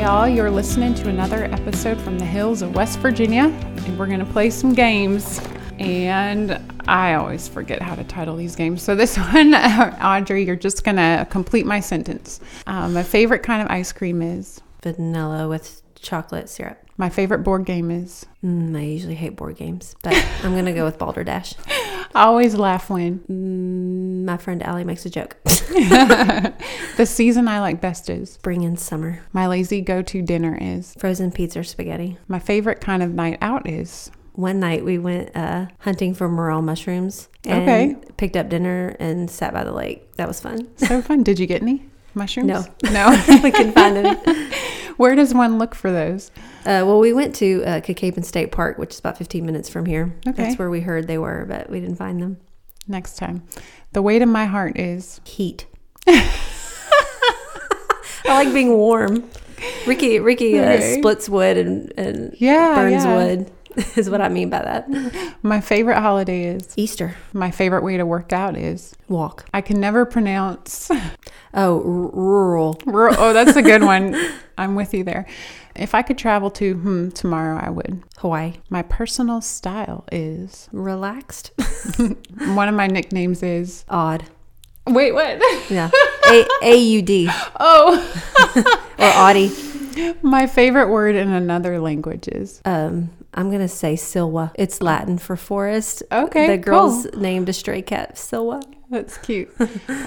Hey, all, you're listening to another episode from the hills of West Virginia, and we're going to play some games. And I always forget how to title these games. So, this one, Audrey, you're just going to complete my sentence. Um, my favorite kind of ice cream is, Vanilla with chocolate syrup. My favorite board game is, Mm, I usually hate board games, but I'm gonna go with Balderdash. I always laugh when. Mm, my friend Allie makes a joke. The season I like best is, Spring and summer. my lazy go to dinner is, Frozen pizza or spaghetti. my favorite kind of night out is, One night we went uh, hunting for morel mushrooms and Okay. picked up dinner and sat by the lake. That was fun. so fun. Did you get any mushrooms? No. No. we couldn't find any. Where does one look for those? Uh, well, we went to uh, Cacapon State Park, which is about 15 minutes from here. Okay. That's where we heard they were, but we didn't find them. Next time. The weight of my heart is. Heat. I like being warm. Ricky Ricky uh, Okay. splits wood and, and Yeah, burns yeah. wood is what I mean by that. My favorite holiday is. Easter My favorite way to work out is. walk. I can never pronounce. Oh, r- rural. rural- oh, that's a good one. I'm with you there. If I could travel to hmm, tomorrow, I would. Hawaii. My personal style is. Relaxed. One of my nicknames is. Odd. Wait, what? Yeah. A A U D Oh, or Audi. my favorite word in another language is. Um, I'm gonna say Silwa. It's Latin for forest. Okay, The girls cool. named a stray cat Silwa. That's cute.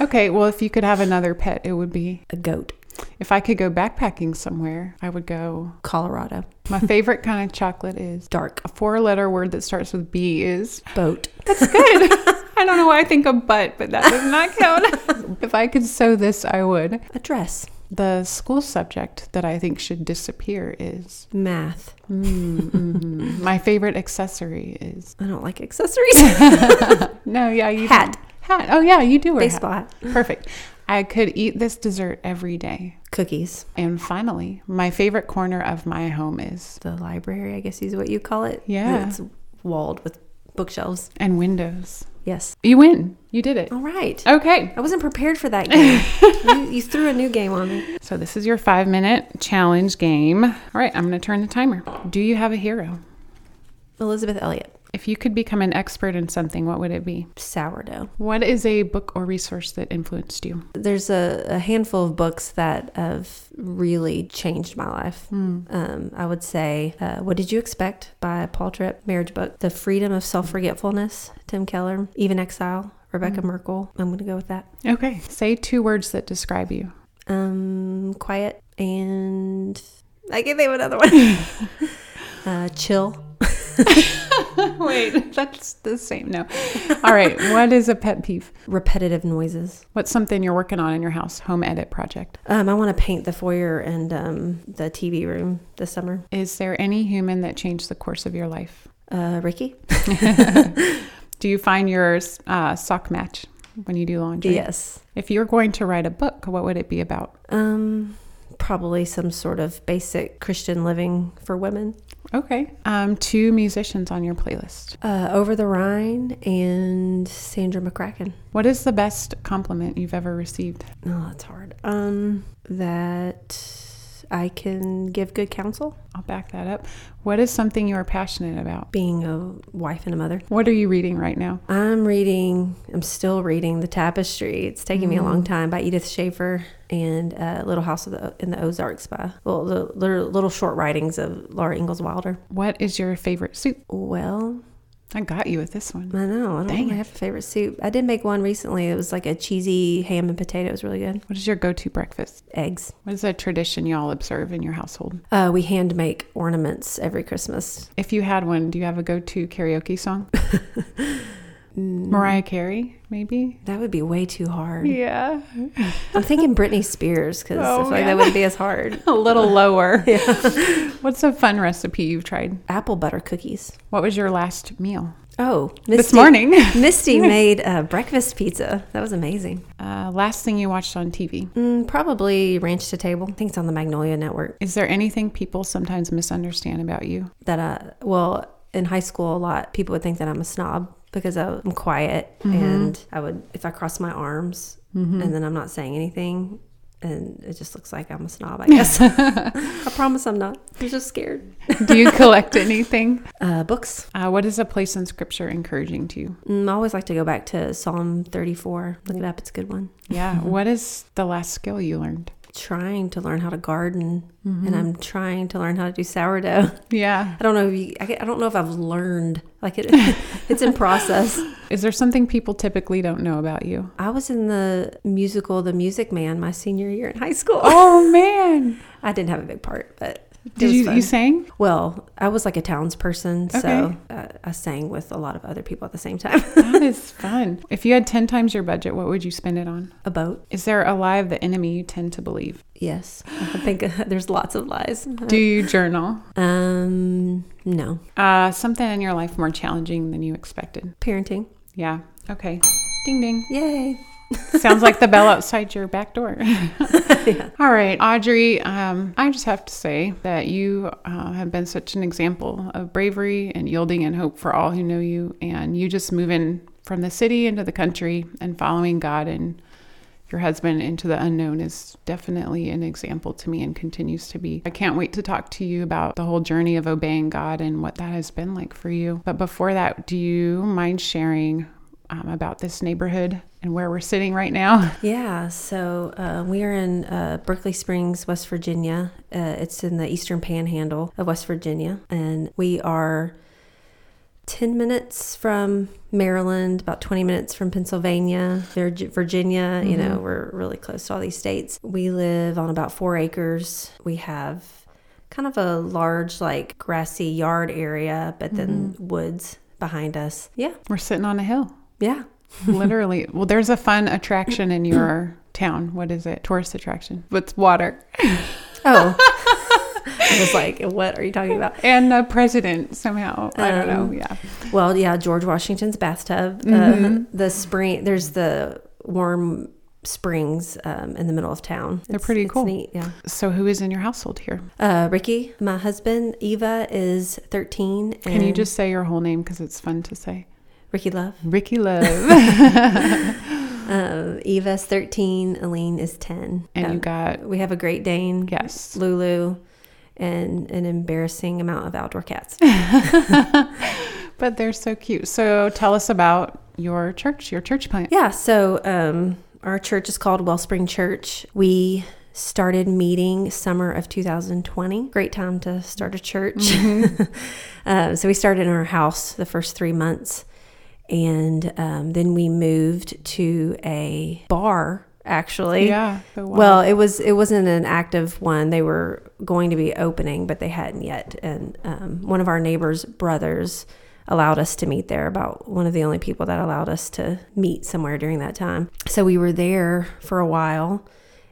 Okay, well, if you could have another pet, it would be. A goat. If I could go backpacking somewhere, I would go. Colorado. My favorite kind of chocolate is. Dark. A four letter word that starts with B is. Boat. That's good. I don't know why I think of butt, but that does not count. if I could sew this, I would. A dress. The school subject that I think should disappear is. Math. Mm, mhm. My favorite accessory is. I don't like accessories. No, yeah, you. Hat. Hat. Oh, yeah, you do wear a hat. Baseball hat. Perfect. I could eat this dessert every day. Cookies. And finally, my favorite corner of my home is. The library, I guess is what you call it. Yeah. It's walled with bookshelves. And windows. Yes. You win. You did it. All right. Okay. I wasn't prepared for that game. you, you threw a new game on me. So this is your five minute challenge game. All right, I'm going to turn the timer. Do you have a hero? Elisabeth Elliot. If you could become an expert in something, what would it be? Sourdough. What is a book or resource that influenced you? There's a, a handful of books that have really changed my life. Um, I would say, uh, What Did You Expect by Paul Tripp, marriage book. The Freedom of Self Forgetfulness, Tim Keller. Eve in Exile, Rebekah Merkle. I'm going to go with that. Okay. Say two words that describe you. Um, quiet and I can think of another one. uh, chill. Wait, that's the same. No. All right. What is a pet peeve? Repetitive noises. What's something you're working on in your house? Home edit project. Um, I want to paint the foyer and um, the TV room this summer. Is there any human that changed the course of your life? Uh, Ricky? Do you find your uh, sock match when you do laundry? Yes. If you're going to write a book, what would it be about? Um, probably some sort of basic Christian living for women. Okay. Um, two musicians on your playlist. Uh, Over the Rhine and Sandra McCracken. What is the best compliment you've ever received? Oh, that's hard. Um, that I can give good counsel. I'll back that up. What is something you are passionate about? Being a wife and a mother. What are you reading right now? I'm reading, I'm still reading The Tapestry. It's taking me a long time by Edith Schaeffer and uh, Little House of the, in the Ozarks by, well, the little, little short writings of Laura Ingalls Wilder. What is your favorite soup? Well, I got you with this one. I know. I don't Dang really it. have a favorite soup. I did make one recently. It was like a cheesy ham and potato. It was really good. What is your go to breakfast? Eggs. What is a tradition y'all observe in your household? Uh, we hand make ornaments every Christmas. If you had one, do you have a go to karaoke song? Mariah Carey, maybe? That would be way too hard. Yeah. I'm thinking Britney Spears because I Oh, feel like yeah. that wouldn't be as hard. A little lower. yeah. What's a fun recipe you've tried? Apple butter cookies. What was your last meal? Oh, Misty, This morning. Misty made uh, breakfast pizza. That was amazing. Uh, last thing you watched on TV. Mm, probably Ranch to Table. I think it's on the Magnolia Network. Is there anything people sometimes misunderstand about you? That uh, well, in high school, a lot people would think that I'm a snob because I'm quiet and I would if I cross my arms and then I'm not saying anything. and it just looks like I'm a snob, I guess. I promise I'm not. I'm just scared. Do you collect anything? Uh, books. Uh, what is a place in scripture encouraging to you? Mm, I always like to go back to Psalm 34. Look it up, it's a good one. Yeah. What is the last skill you learned? Trying to learn how to garden, and mm-hmm. I'm trying to learn how to do sourdough. Yeah. I don't know if you, I, I don't know if I've learned. Like it, it's in process. Is there something people typically don't know about you? I was in the musical The Music Man my senior year in high school. Oh man. I didn't have a big part, but Did you fun. you sang? Well, I was like a townsperson, so uh, I sang with a lot of other people at the same time. That is fun. If you had 10 times your budget, what would you spend it on? a boat, Is there a lie of the enemy you tend to believe? yes. I think there's lots of lies. Do you journal? Um, no. Uh, something in your life more challenging than you expected? Parenting. Yeah. Okay. Ding ding. Yay. Sounds like the bell outside your back door. All right, Audrey, um, I just have to say that you uh, have been such an example of bravery and yielding and hope for all who know you. And you just moving from the city into the country and following God and your husband into the unknown is definitely an example to me and continues to be. I can't wait to talk to you about the whole journey of obeying God and what that has been like for you. But before that, do you mind sharing um, about this neighborhood and where we're sitting right now? Yeah, so uh, we are in uh, Berkeley Springs, West Virginia. Uh, it's in the eastern panhandle of West Virginia. And we are 10 minutes from Maryland, about 20 minutes from Pennsylvania, Vir- Virginia. You know, we're really close to all these states. We live on about four acres. We have kind of a large, like, grassy yard area, but then woods behind us. Yeah, We're sitting on a hill, yeah. literally. well, there's a fun attraction in your town. What is it? Tourist attraction. What's water? Oh. I was like, what are you talking about? And the president somehow. I don't know. Um, Yeah. Well, yeah, George Washington's bathtub. Mm-hmm. Uh, the spring, there's the warm springs um, in the middle of town. They're It's- pretty it's cool. Neat, yeah. So, who is in your household here? Uh, Ricky, my husband, Eva is 13. And Can you just say your whole name because it's fun to say? Ricky Love. Ricky Love. Um, Eva's 13. Aline is 10. and Um, you got, we have a Great Dane, yes. Lulu, and an embarrassing amount of outdoor cats. But they're so cute. So, tell us about your church, your church plant. Yeah, so um, our church is called Wellspring Church. We started meeting summer of 2020. Great time to start a church. uh, so we started in our house the first three months, and um, then we moved to a bar. Actually, Yeah. So, wow. well, it was it wasn't an active one. They were going to be opening, but they hadn't yet. And um, one of our neighbors' brothers allowed us to meet there. About one of the only people that allowed us to meet somewhere during that time. So we were there for a while.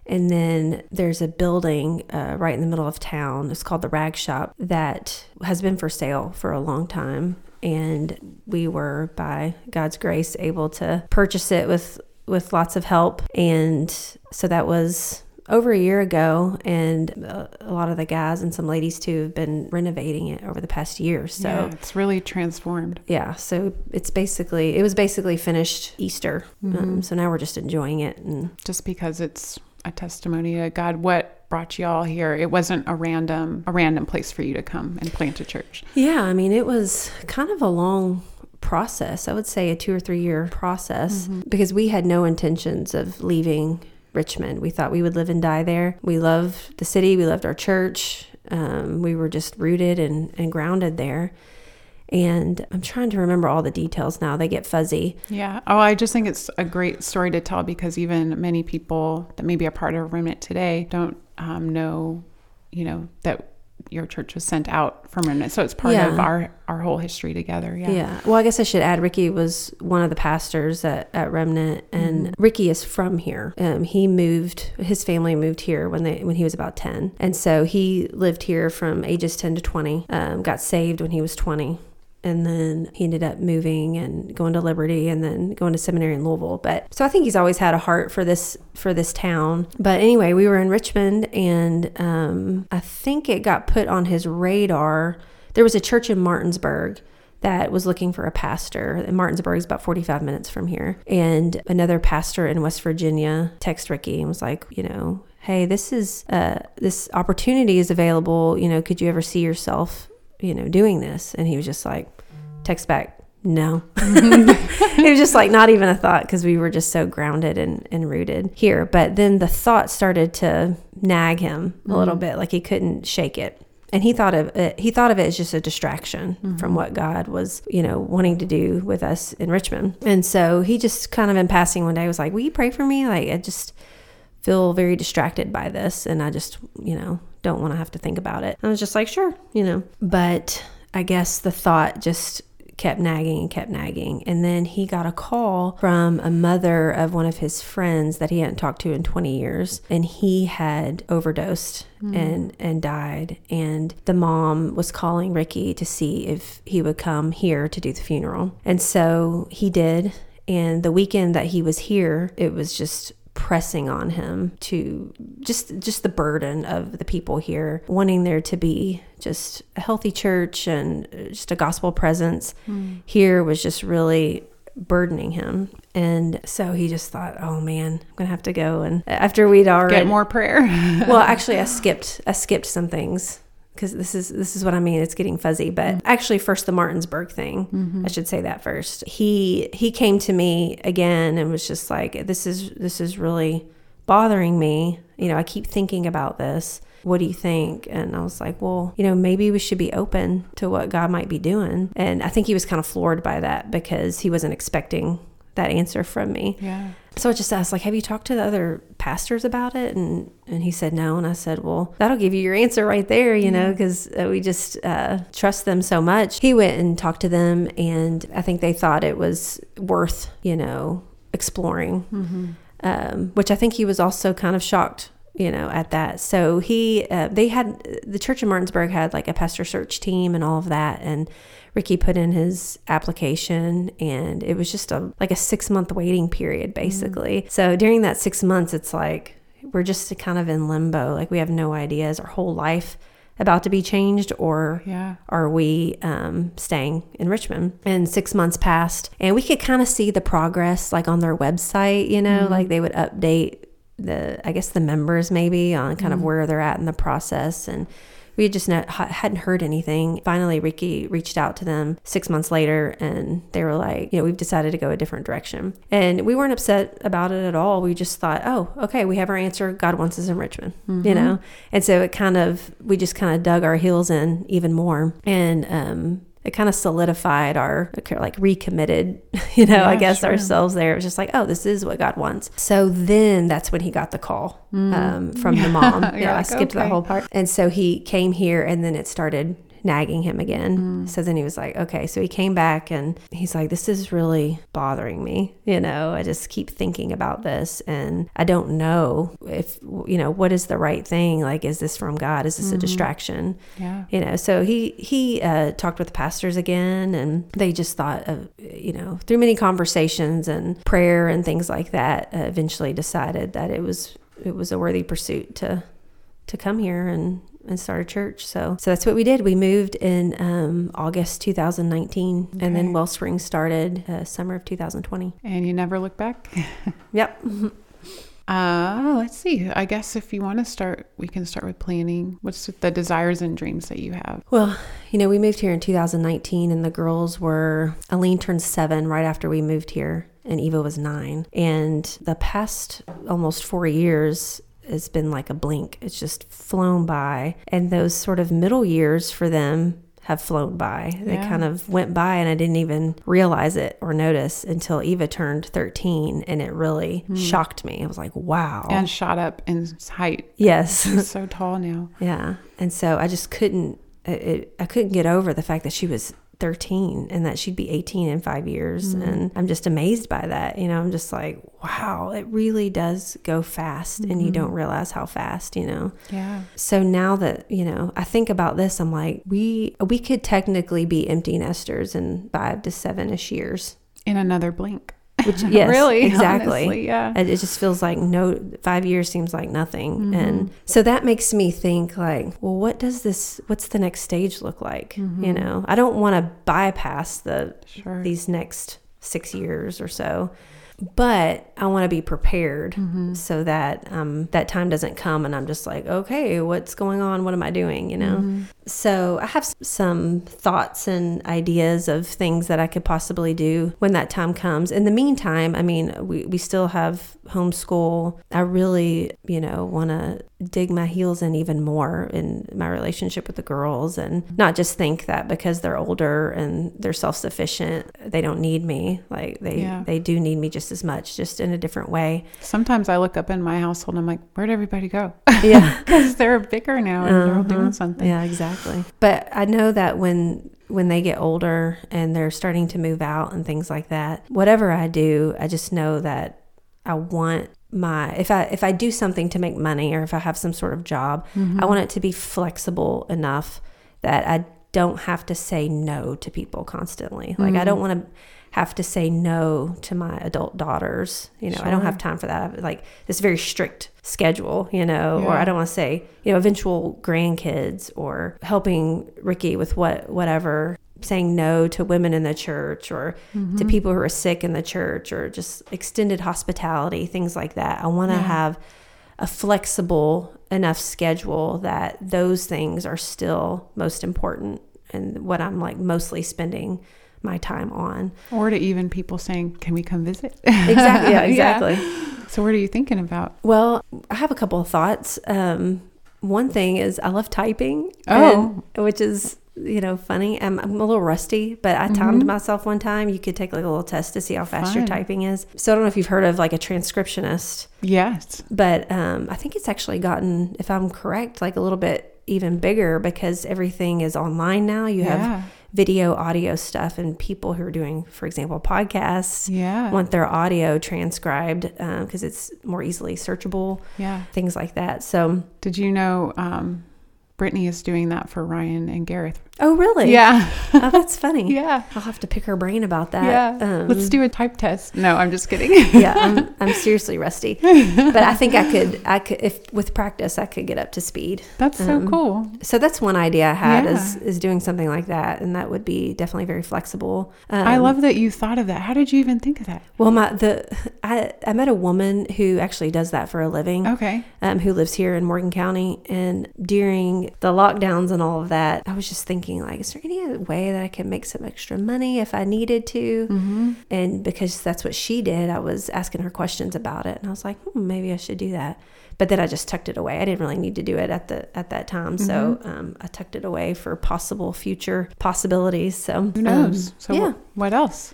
And then there's a building uh, right in the middle of town. It's called the Rag Shop that has been for sale for a long time. And we were, by God's grace, able to purchase it with with lots of help. And so that was over a year ago. And a lot of the guys and some ladies too have been renovating it over the past year. So yeah, it's really transformed. yeah, so it's basically it was basically finished Easter. Um, so now we're just enjoying it, and just because it's a testimony to God. What brought you all here? It wasn't a random a random place for you to come and plant a church. yeah, I mean it was kind of a long process. I would say a two or three year process because we had no intentions of leaving Richmond. We thought we would live and die there. We loved the city. We loved our church. Um, we were just rooted and, and grounded there. And I'm trying to remember all the details now. They get fuzzy. Yeah. Oh, I just think it's a great story to tell because even many people that maybe a part of Remnant today don't um, know, you know, that your church was sent out from Remnant. So it's part Yeah. of our our whole history together. Yeah. Yeah. Well, I guess I should add Ricky was one of the pastors at, at Remnant, and Ricky is from here. Um, he moved, his family moved here when they when he was about ten, and so he lived here from ages ten to twenty. Um, got saved when he was twenty. And then he ended up moving and going to Liberty and then going to seminary in Louisville. But so I think he's always had a heart for this for this town. But anyway, we were in Richmond and um, I think it got put on his radar. There was a church in Martinsburg that was looking for a pastor. And Martinsburg is about 45 minutes from here. And another pastor in West Virginia texted Ricky and was like, you know, hey, this is uh, this opportunity is available. You know, could you ever see yourself, you know, doing this? And he was just like, text back, no. it was just like not even a thought because we were just so grounded and, and rooted here. But then the thought started to nag him a little mm-hmm. bit, like he couldn't shake it. And he thought of it, he thought of it as just a distraction mm-hmm. from what God was, you know, wanting to do with us in Richmond. And so he just kind of in passing one day was like, Will you pray for me? Like I just feel very distracted by this and I just, you know, don't want to have to think about it. I was just like, sure, you know. But I guess the thought just kept nagging and kept nagging. And then he got a call from a mother of one of his friends that he hadn't talked to in 20 years. And he had overdosed hmm. and, and died. And the mom was calling Ricky to see if he would come here to do the funeral. And so he did. And the weekend that he was here, it was just pressing on him to just just the burden of the people here wanting there to be just a healthy church and just a gospel presence hmm. here was just really burdening him. And so he just thought oh man i'm gonna have to go. And after we'd already Get more prayer. well actually i skipped i skipped some things because this is this is what i mean it's getting fuzzy but mm-hmm. actually first the martinsburg thing mm-hmm. i should say that first. He he came to me again and was just like this is this is really bothering me. You know i keep thinking about this. What do you think? And i was like well you know maybe we should be open to what god might be doing. And i think he was kind of floored by that because he wasn't expecting that answer from me. Yeah. So I just asked, like, have you talked to the other pastors about it? And and he said no. And I said, well, that'll give you your answer right there, you know, because uh, we just uh, trust them so much. He went and talked to them, and I think they thought it was worth, you know, exploring. Um, which I think he was also kind of shocked. You know, at that. So he, uh, they had the church in Martinsburg had like a pastor search team and all of that, and Ricky put in his application and it was just a like a 6 month waiting period mm. basically. So during that 6 months it's like we're just kind of in limbo like we have no idea is our whole life about to be changed or Yeah. are we um, staying in Richmond? And six months passed, and we could kind of see the progress, like on their website. You know, mm-hmm. like they would update the, I guess the members maybe on kind of mm. where they're at in the process, and we had just not, hadn't heard anything. Finally, Ricky reached out to them six months later, and they were like, you know, we've decided to go a different direction, and we weren't upset about it at all. We just thought, oh, okay, we have our answer. God wants us in Richmond, you know, and so it kind of we just kind of dug our heels in even more, and um, it kind of solidified our like recommitted, you know, I guess sure. ourselves there. It was just like, oh, this is what God wants. So then that's when he got the call um, from the mom. Yeah, I skipped that whole part. And so he came here and then it started nagging him again. Mm. So then he was like, okay. So he came back and he's like, this is really bothering me. You know, I just keep thinking about this and I don't know if, you know, what is the right thing? Like, is this from God? Is this Mm-hmm. a distraction? Yeah. you know so he he uh, talked with the pastors again and they just thought of you know through many conversations and prayer and things like that uh, eventually decided that it was it was a worthy pursuit to to come here and and start a church so so that's what we did we moved in um, august 2019 and then Okay. wellspring started uh, summer of 2020 And you never look back? yep Uh, let's see. I guess if you want to start, we can start with planning. What's the desires and dreams that you have? Well, you know, we moved here in 2019, and the girls were, Aline turned seven right after we moved here, and Eva was nine. And the past almost four years has been like a blink, it's just flown by. And those sort of middle years for them have flown by. They kind of went by, and I didn't even realize it or notice until Eva turned 13, and it really hmm. shocked me. I was like, wow. And shot up in height. yes. She's so tall now. Yeah, and so I just couldn't. It, I couldn't get over the fact that she was 13 and that she'd be 18 in five years, mm-hmm. and I'm just amazed by that. You know, I'm just like, wow, it really does go fast, and you mm-hmm. don't realize how fast. You know. Yeah. So now that you know, I think about this, I'm like, we we could technically be empty nesters in five to seven ish years. In another blink. Which yes, really? exactly. honestly, yeah. It it just feels like no five years seems like nothing, Mm-hmm. and so that makes me think like, well, what does this? What's the next stage look like? Mm-hmm. You know, I don't want to bypass the Sure. these next six years or so, but I want to be prepared so that um, that time doesn't come and I'm just like, okay, what's going on? What am I doing? You know? So I have some thoughts and ideas of things that I could possibly do when that time comes. In the meantime, I mean, we, we still have homeschool. I really, you know, want to dig my heels in even more in my relationship with the girls and not just think that because they're older and they're self-sufficient, they don't need me. Like they, Yeah. they do need me just as much, just in a different way. Sometimes I look up in my household and I'm like, where'd everybody go? Yeah. Because they're bigger now and they're all doing something. Uh-huh. Yeah, exactly. But I know that when when they get older and they're starting to move out and things like that, whatever I do, I just know that I want my if I if I do something to make money or if I have some sort of job, I want it to be flexible enough that I don't have to say no to people constantly. Like I don't want to have to say no to my adult daughters. You know, I don't have time for that. I have like this very strict schedule, you know, or I don't want to say, you know, eventual grandkids or helping Ricky with what whatever saying no to women in the church or to mm-hmm. people who are sick in the church or just extended hospitality, things like that. I want to Yeah. have a flexible enough schedule that those things are still most important and what I'm like mostly spending my time on. Or to even people saying, can we come visit? Exactly. Yeah, exactly. So what are you thinking about? Well, I have a couple of thoughts. Um, one thing is I love typing. Oh. and- which is you know funny. I'm, I'm a little rusty, but I timed myself one time. You could take like a little test to see how fast your typing is. So I don't know if you've heard of like a transcriptionist, Yes. but um, I think it's actually gotten, if I'm correct, like a little bit even bigger because everything is online now. You Yeah. have video, audio stuff, and people who are doing, for example, podcasts Yeah. want their audio transcribed because it's more easily searchable, Yeah. things like that. So, Did you know um, Brittany is doing that for Ryan and Garreth? Oh, really? Yeah. Oh, that's funny. yeah. I'll have to pick her brain about that. Yeah. Um, Let's do a type test. No, I'm just kidding. yeah, I'm, I'm seriously rusty, but I think I could, I could, if with practice, I could get up to speed. That's so Um, cool. So that's one idea I had Yeah. is is doing something like that, and that would be definitely very flexible. Um, I love that you thought of that. How did you even think of that? Well, my the I I met a woman who actually does that for a living. Okay. um, who lives here in Morgan County. And during the lockdowns and all of that, I was just thinking, like, is there any way that I could make some extra money if I needed to? Mm-hmm. And because that's what she did, I was asking her questions about it, and I was like, hmm, maybe I should do that. But then I just tucked it away. I didn't really need to do it at the at that time, so Mm-hmm. um, I tucked it away for possible future possibilities. So Who knows? um, so yeah. what else?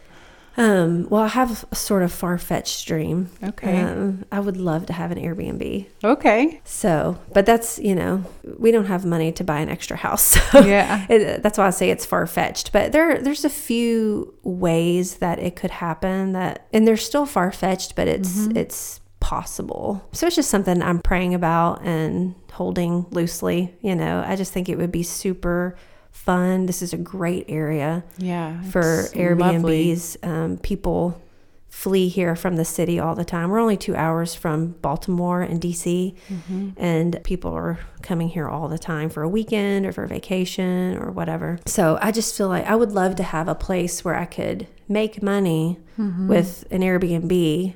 Um, well, I have a sort of far fetched dream. Okay. Um, I would love to have an Airbnb. Okay. So, but that's, you know, we don't have money to buy an extra house. So Yeah. it, that's why I say it's far fetched. But there, there's a few ways that it could happen that, and they're still far fetched, but it's, it's possible. So it's just something I'm praying about and holding loosely. You know, I just think it would be super fun. This is a great area Yeah. for. Airbnbs. Um, people flee here from the city all the time. We're only two hours from Baltimore and DC, Mm-hmm. and people are coming here all the time for a weekend or for a vacation or whatever. So I just feel like I would love to have a place where I could make money Mm-hmm. with an Airbnb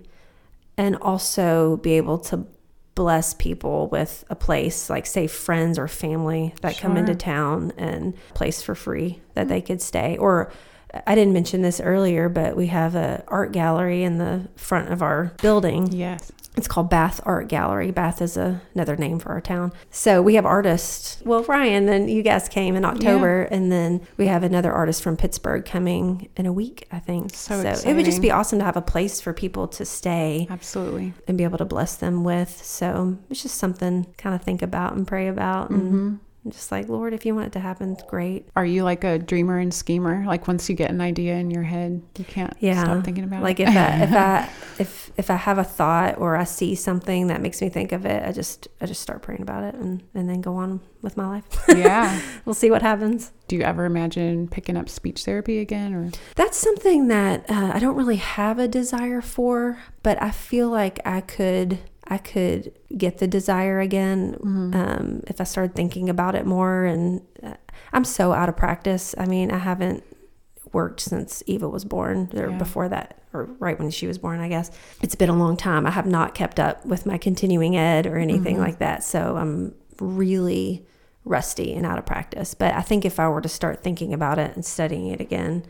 and also be able to bless people with a place like say friends or family that come into town and place for free that they mm-hmm. could stay or I didn't mention this earlier, but we have a art gallery in the front of our building. Yes. It's called Bath Art Gallery. Bath is a, another name for our town. So we have artists. Well, Ryan, then you guys came in October, and then we have another artist from Pittsburgh coming in a week, I think. So it would just be awesome to have a place for people to stay Absolutely. and be able to bless them with. So it's just something kind of think about and pray about, and Mm-hmm. Just like Lord, if you want it to happen, great. Are you like a dreamer and schemer? Like once you get an idea in your head, you can't Yeah, stop thinking about like it. if I if I if if I have a thought or I see something that makes me think of it, I just I just start praying about it and and then go on with my life. yeah. we'll see what happens. Do you ever imagine picking up speech therapy again or That's something that uh, I don't really have a desire for, but I feel like I could I could get the desire again um, if I started thinking about it more. And uh, I'm so out of practice. I mean, I haven't worked since Eva was born, or Yeah. before that, or right when she was born, I guess. It's been a long time. I have not kept up with my continuing ed or anything Mm-hmm. like that. So I'm really rusty and out of practice. But I think if I were to start thinking about it and studying it again,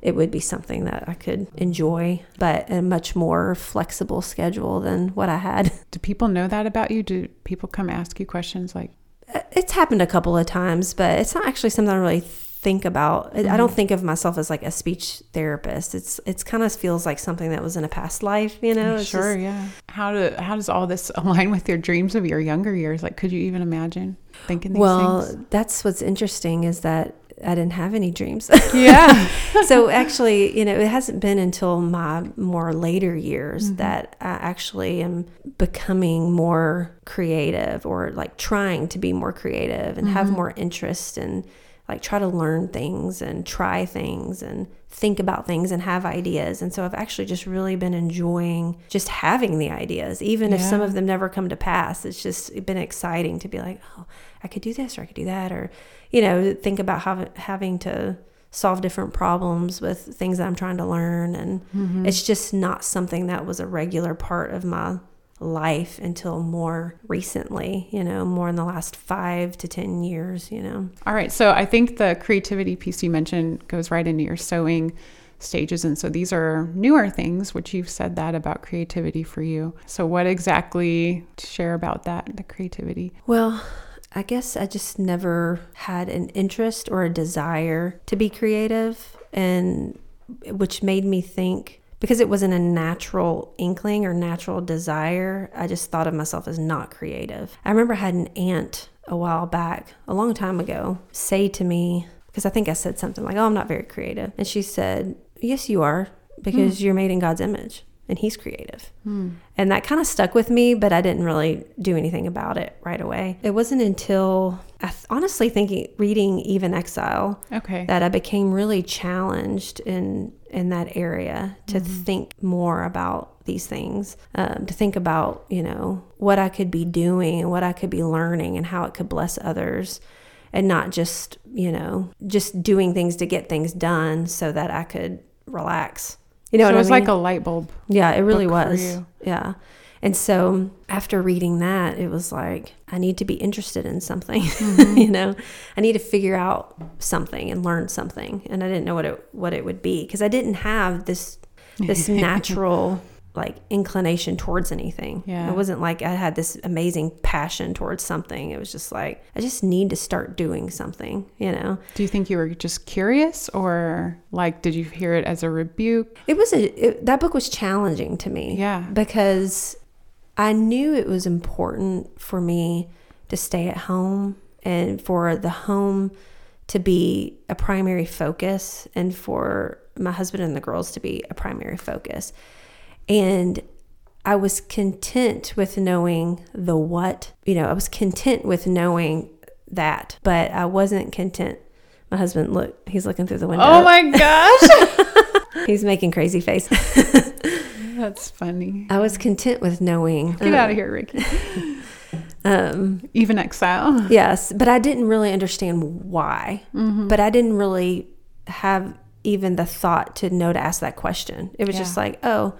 it would be something that I could enjoy, but a much more flexible schedule than what I had. Do people know that about you? Do people come ask you questions like, uh, It's happened a couple of times, but it's not actually something I really think about. I- I don't mm-hmm. think of myself as like a speech therapist. It's it's kind of feels like something that was in a past life, you know? It's sure, just- yeah. How do how does all this align with your dreams of your younger years? Like, could you even imagine thinking these well, things? that's what's interesting is that I didn't have any dreams. Yeah. so actually, you know, it hasn't been until my more later years Mm-hmm. that I actually am becoming more creative or like trying to be more creative and Mm-hmm. have more interest and like try to learn things and try things and think about things and have ideas. And so I've actually just really been enjoying just having the ideas, even if some of them never come to pass. It's just been exciting to be like, oh, I could do this or I could do that, or, you know, think about how, having to solve different problems with things that I'm trying to learn. And Mm-hmm. it's just not something that was a regular part of my life until more recently, you know, more in the last five to 10 years, you know. All right. So I think the creativity piece you mentioned goes right into your sewing stages. And so these are newer things, which you've said that about creativity for you. So what exactly to share about that, the creativity? Well, I guess I just never had an interest or a desire to be creative, and which made me think because it wasn't a natural inkling or natural desire, I just thought of myself as not creative. I remember I had an aunt a while back, a long time ago, say to me, because I think I said something like, Oh, I'm not very creative. And she said, Yes, you are, because hmm. you're made in God's image and He's creative. And that kind of stuck with me, but I didn't really do anything about it right away. It wasn't until I th- honestly thinking, reading Eve in Exile, Okay. that I became really challenged in in that area to think more about these things, um, to think about you know what I could be doing and what I could be learning and how it could bless others, and not just you know just doing things to get things done so that I could relax. You know so it was I mean? like a light bulb. Yeah, it really was. Yeah. And so after reading that, it was like, I need to be interested in something. Mm-hmm. you know, I need to figure out something and learn something. And I didn't know what it, what it would be because I didn't have this, this natural like inclination towards anything. Yeah. It wasn't like I had this amazing passion towards something. It was just like, I just need to start doing something, you know? Do you think you were just curious or like did you hear it as a rebuke? It was a it, that book was challenging to me. Yeah. Because I knew it was important for me to stay at home and for the home to be a primary focus and for my husband and the girls to be a primary focus. And I was content with knowing the what, you know, I was content with knowing that, but I wasn't content. My husband, look, he's looking through the window. Oh my gosh. He's making crazy face. That's funny. I was content with knowing. Get out of here, Ricky. Um, Eve in exile. yes, but I didn't really understand why. Mm-hmm. But I didn't really have even the thought to know to ask that question. It was just like, oh,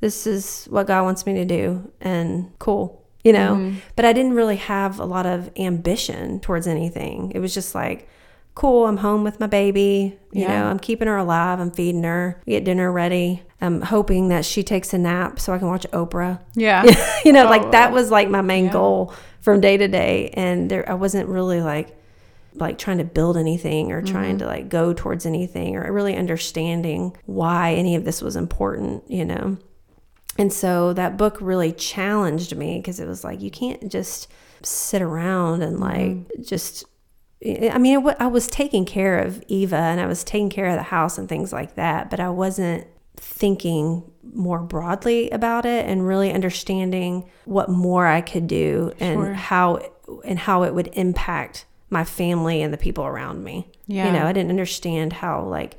this is what God wants me to do, and cool, you know. Mm-hmm. But I didn't really have a lot of ambition towards anything. It was just like, cool, I'm home with my baby. You Yeah. know, I'm keeping her alive. I'm feeding her. Get dinner ready. I'm hoping that she takes a nap so I can watch Oprah. Yeah. you know, Oh, like that was like my main yeah. goal from day to day. And there, I wasn't really like, like trying to build anything or trying Mm-hmm. to like go towards anything or really understanding why any of this was important, you know? And so that book really challenged me because it was like, you can't just sit around and like Mm-hmm. just, I mean, I was taking care of Eva and I was taking care of the house and things like that, but I wasn't thinking more broadly about it and really understanding what more I could do and Sure. how and how it would impact my family and the people around me. Yeah. You know, I didn't understand how like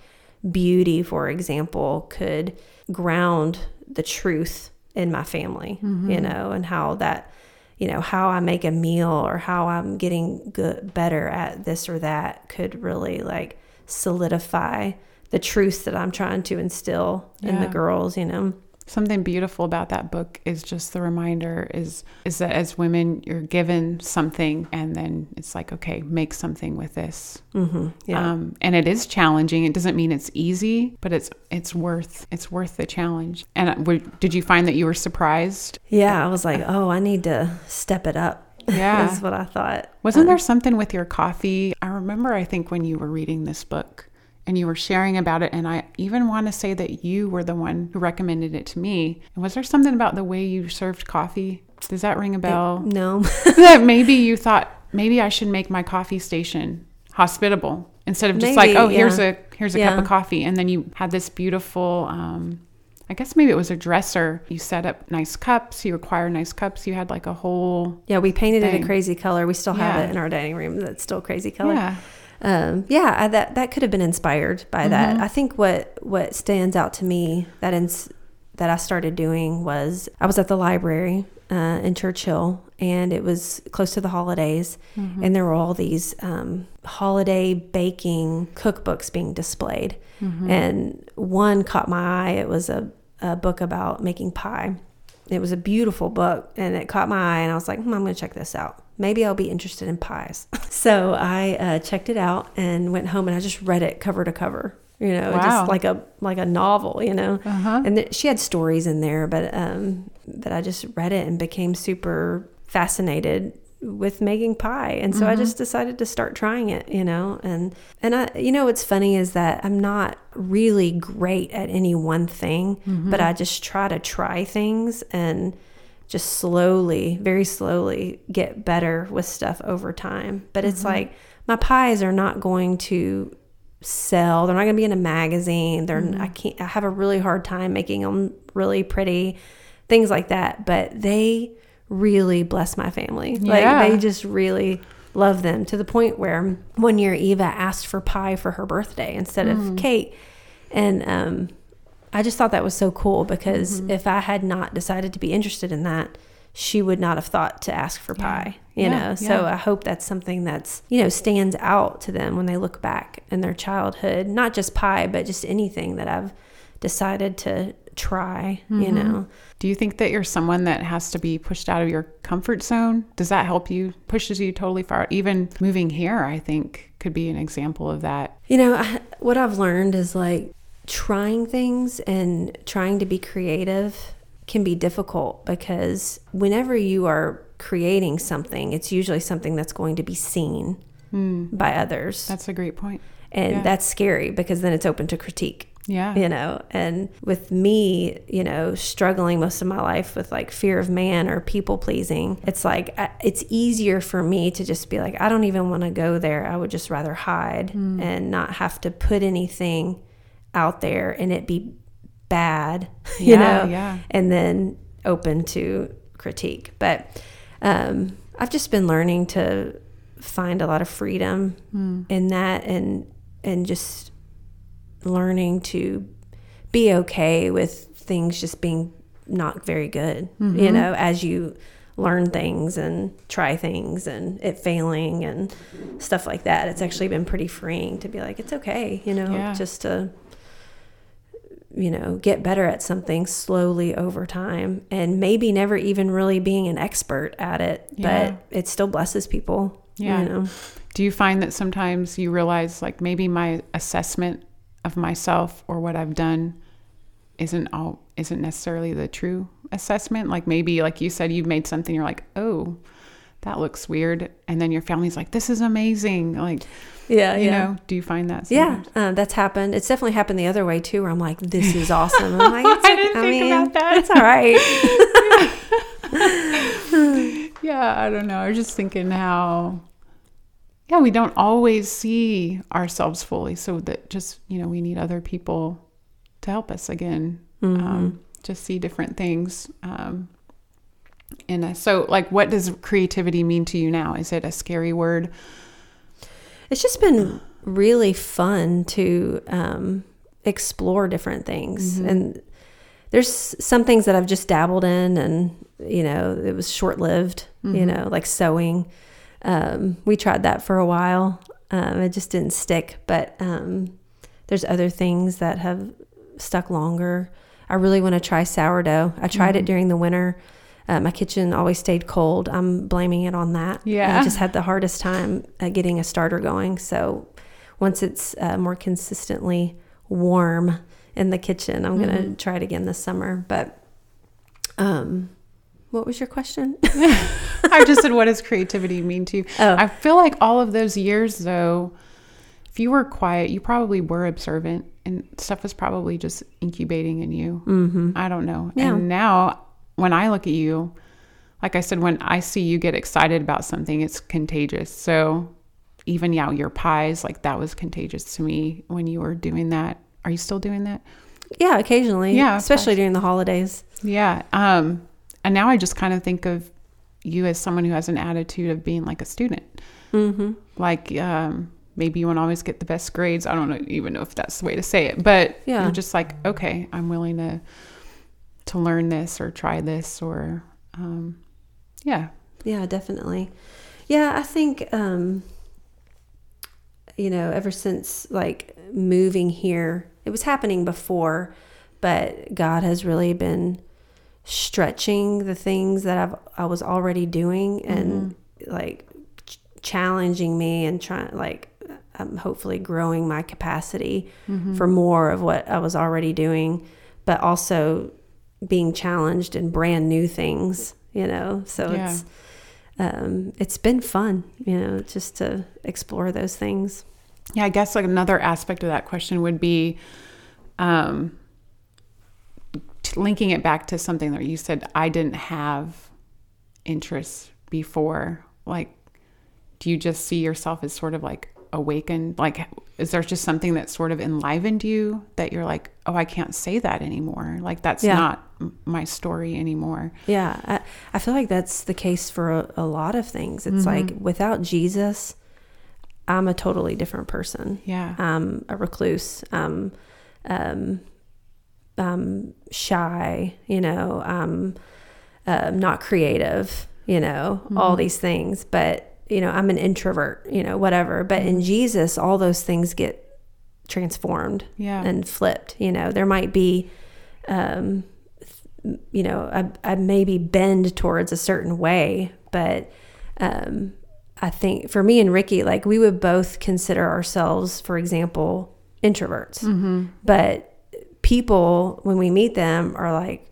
beauty, for example, could ground the truth in my family, you mm-hmm. know, and how that you know, how I make a meal or how I'm getting good better at this or that could really like solidify the truth that I'm trying to instill in the girls, you know. Something beautiful about that book is just the reminder is is that as women you're given something and then it's like okay make something with this Mm-hmm. Yeah. um, and it is challenging it doesn't mean it's easy but it's it's worth it's worth the challenge and uh, w- did you find that you were surprised yeah. I was like, oh, I need to step it up. Yeah. That's what I thought. Wasn't Um, there something with your coffee? I remember, I think, when you were reading this book and you were sharing about it, and I even want to say that you were the one who recommended it to me. And was there something about the way you served coffee? Does that ring a bell? No. that maybe you thought maybe I should make my coffee station hospitable instead of just like, Maybe, oh, here's a here's a cup of coffee, and then you had this beautiful. Um, I guess maybe it was a dresser. You set up nice cups. You require nice cups. You had like a whole yeah, we painted it a crazy color. We still have Yeah. it in our dining room. That's still crazy color. yeah. Um, yeah, I, that that could have been inspired by that. Mm-hmm. I think what what stands out to me that ins- that I started doing was I was at the library uh, in Churchill, and it was close to the holidays, Mm-hmm. and there were all these um, holiday baking cookbooks being displayed, Mm-hmm. and one caught my eye. It was a, a book about making pie. It was a beautiful book, and it caught my eye, and I was like, hmm, I'm going to check this out. Maybe I'll be interested in pies. so I uh, checked it out and went home, and I just read it cover to cover. You know, Wow. just like a like a novel. You know, Uh-huh. and th- she had stories in there, but um, but I just read it and became super fascinated with making pie, and so I mm-hmm. just decided to start trying it. You know, and and I, you know, what's funny is that I'm not really great at any one thing, mm-hmm. but I just try to try things and just slowly, very slowly get better with stuff over time. But it's mm-hmm. like my pies are not going to sell. They're not going to be in a magazine. They're I can't I have a really hard time making them really pretty, things like that, but they really bless my family. Yeah. Like they just really love them to the point where one year Eva asked for pie for her birthday instead of cake. And um I just thought that was so cool because if I had not decided to be interested in that, she would not have thought to ask for pie, you Yeah, know. So yeah. I hope that's something that's, you know, stands out to them when they look back in their childhood, not just pie, but just anything that I've decided to try, Mm-hmm. you know. Do you think that you're someone that has to be pushed out of your comfort zone? Does that help you? Pushes you totally far. Even moving here, I think, could be an example of that. You know, I, what I've learned is like trying things and trying to be creative can be difficult because whenever you are creating something, it's usually something that's going to be seen by others. That's a great point. and yeah. that's scary because then it's open to critique. Yeah. You know, and with me, you know, struggling most of my life with like fear of man or people pleasing, it's like I- it's easier for me to just be like, I don't even want to go there. I would just rather hide Hmm. and not have to put anything out there and it be bad, you Yeah, know, yeah. and then open to critique. But um, I've just been learning to find a lot of freedom Hmm. in that and and just learning to be okay with things just being not very good Mm-hmm. you know as you learn things and try things and it failing and stuff like that it's actually been pretty freeing to be like it's okay you know Yeah. just to you know get better at something slowly over time and maybe never even really being an expert at it Yeah. but it still blesses people Yeah. you know Do you find that sometimes you realize, like, maybe my assessment of myself or what I've done isn't all isn't necessarily the true assessment? Like, maybe, like you said, you've made something, you're like, oh, that looks weird, and then your family's like, this is amazing. Like, yeah you know, do you find that? Yeah, sometimes? uh, that's happened. It's definitely happened the other way too, where I'm like, "This is awesome." I'm like, it's I didn't think mean, about that. It's all right. Yeah, I don't know. I was just thinking how, yeah, we don't always see ourselves fully. So that just, you know, we need other people to help us again, um, just see different things um, us. So, like, what does creativity mean to you now? Is it a scary word? It's just been really fun to um, explore different things, and there's some things that I've just dabbled in, and you know, it was short lived. You know, like sewing. Um, we tried that for a while. Um, it just didn't stick, but um, there's other things that have stuck longer. I really want to try sourdough. I tried it Mhm. during the winter. Uh, my kitchen always stayed cold. I'm blaming it on that. Yeah. I just had the hardest time uh, getting a starter going. So once it's uh, more consistently warm in the kitchen, I'm going to try it again this summer. But um, what was your question? I just said, what does creativity mean to you? Oh, I feel like all of those years, though, if you were quiet, you probably were observant and stuff was probably just incubating in you. mm-hmm. I don't know. Yeah. And now, when I look at you, like I said, when I see you get excited about something, it's contagious. So, even yeah, your pies, like that was contagious to me when you were doing that. Are you still doing that? yeah, occasionally. Yeah, especially during the holidays. Yeah. Um, and now I just kind of think of you as someone who has an attitude of being like a student. Mm-hmm. Like um, maybe you won't always get the best grades. I don't know, even know if that's the way to say it, but Yeah. you're just like, okay, I'm willing to to learn this or try this or um, yeah. Yeah, definitely. Yeah, I think um you know, ever since like moving here, it was happening before, but God has really been stretching the things that I've I was already doing and like ch- challenging me and trying like um, hopefully growing my capacity Mm-hmm. for more of what I was already doing, but also being challenged in brand new things, you know. So Yeah. it's um, it's been fun, you know, just to explore those things. Yeah, I guess like another aspect of that question would be um, linking it back to something that you said I didn't have interests before. Like, do you just see yourself as sort of like awakened? Like, is there just something that sort of enlivened you that you're like, oh, I can't say that anymore? Like, that's Yeah. not my story anymore. Yeah, I, I feel like that's the case for a, a lot of things. It's mm-hmm. like without Jesus, I'm a totally different person. Yeah. I'm a recluse. I'm um, um um, shy. You know, um, not creative. You know, all these things. But you know, I'm an introvert. You know, whatever. But in Jesus, all those things get transformed Yeah. and flipped. You know, there might be, um, you know, I, I maybe bend towards a certain way, but um, I think for me and Ricky, like we would both consider ourselves, for example, introverts. Mm-hmm. But people, when we meet them, are like,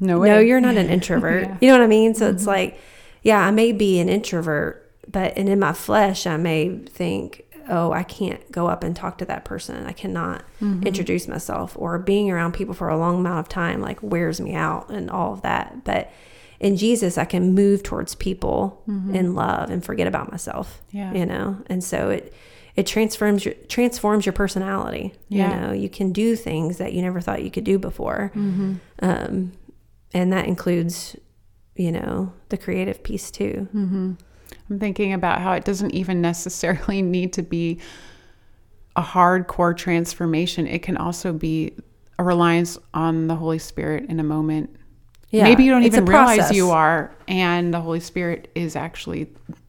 no way. no, you're not an introvert. Yeah. You know what I mean? So it's like, yeah, I may be an introvert, but and in my flesh, I may think, oh, I can't go up and talk to that person. I cannot Mm-hmm. introduce myself, or being around people for a long amount of time like wears me out and all of that. But in Jesus, I can move towards people in love and forget about myself. Mm-hmm. Yeah. You know, and so it it transforms your transforms your personality. Yeah. You know, you can do things that you never thought you could do before. Mm-hmm. Um, and that includes, you know, the creative piece too. hmm I'm thinking about how it doesn't even necessarily need to be a hardcore transformation. It can also be a reliance on the Holy Spirit in a moment. Yeah, Maybe you don't even realize you are, and the Holy Spirit is actually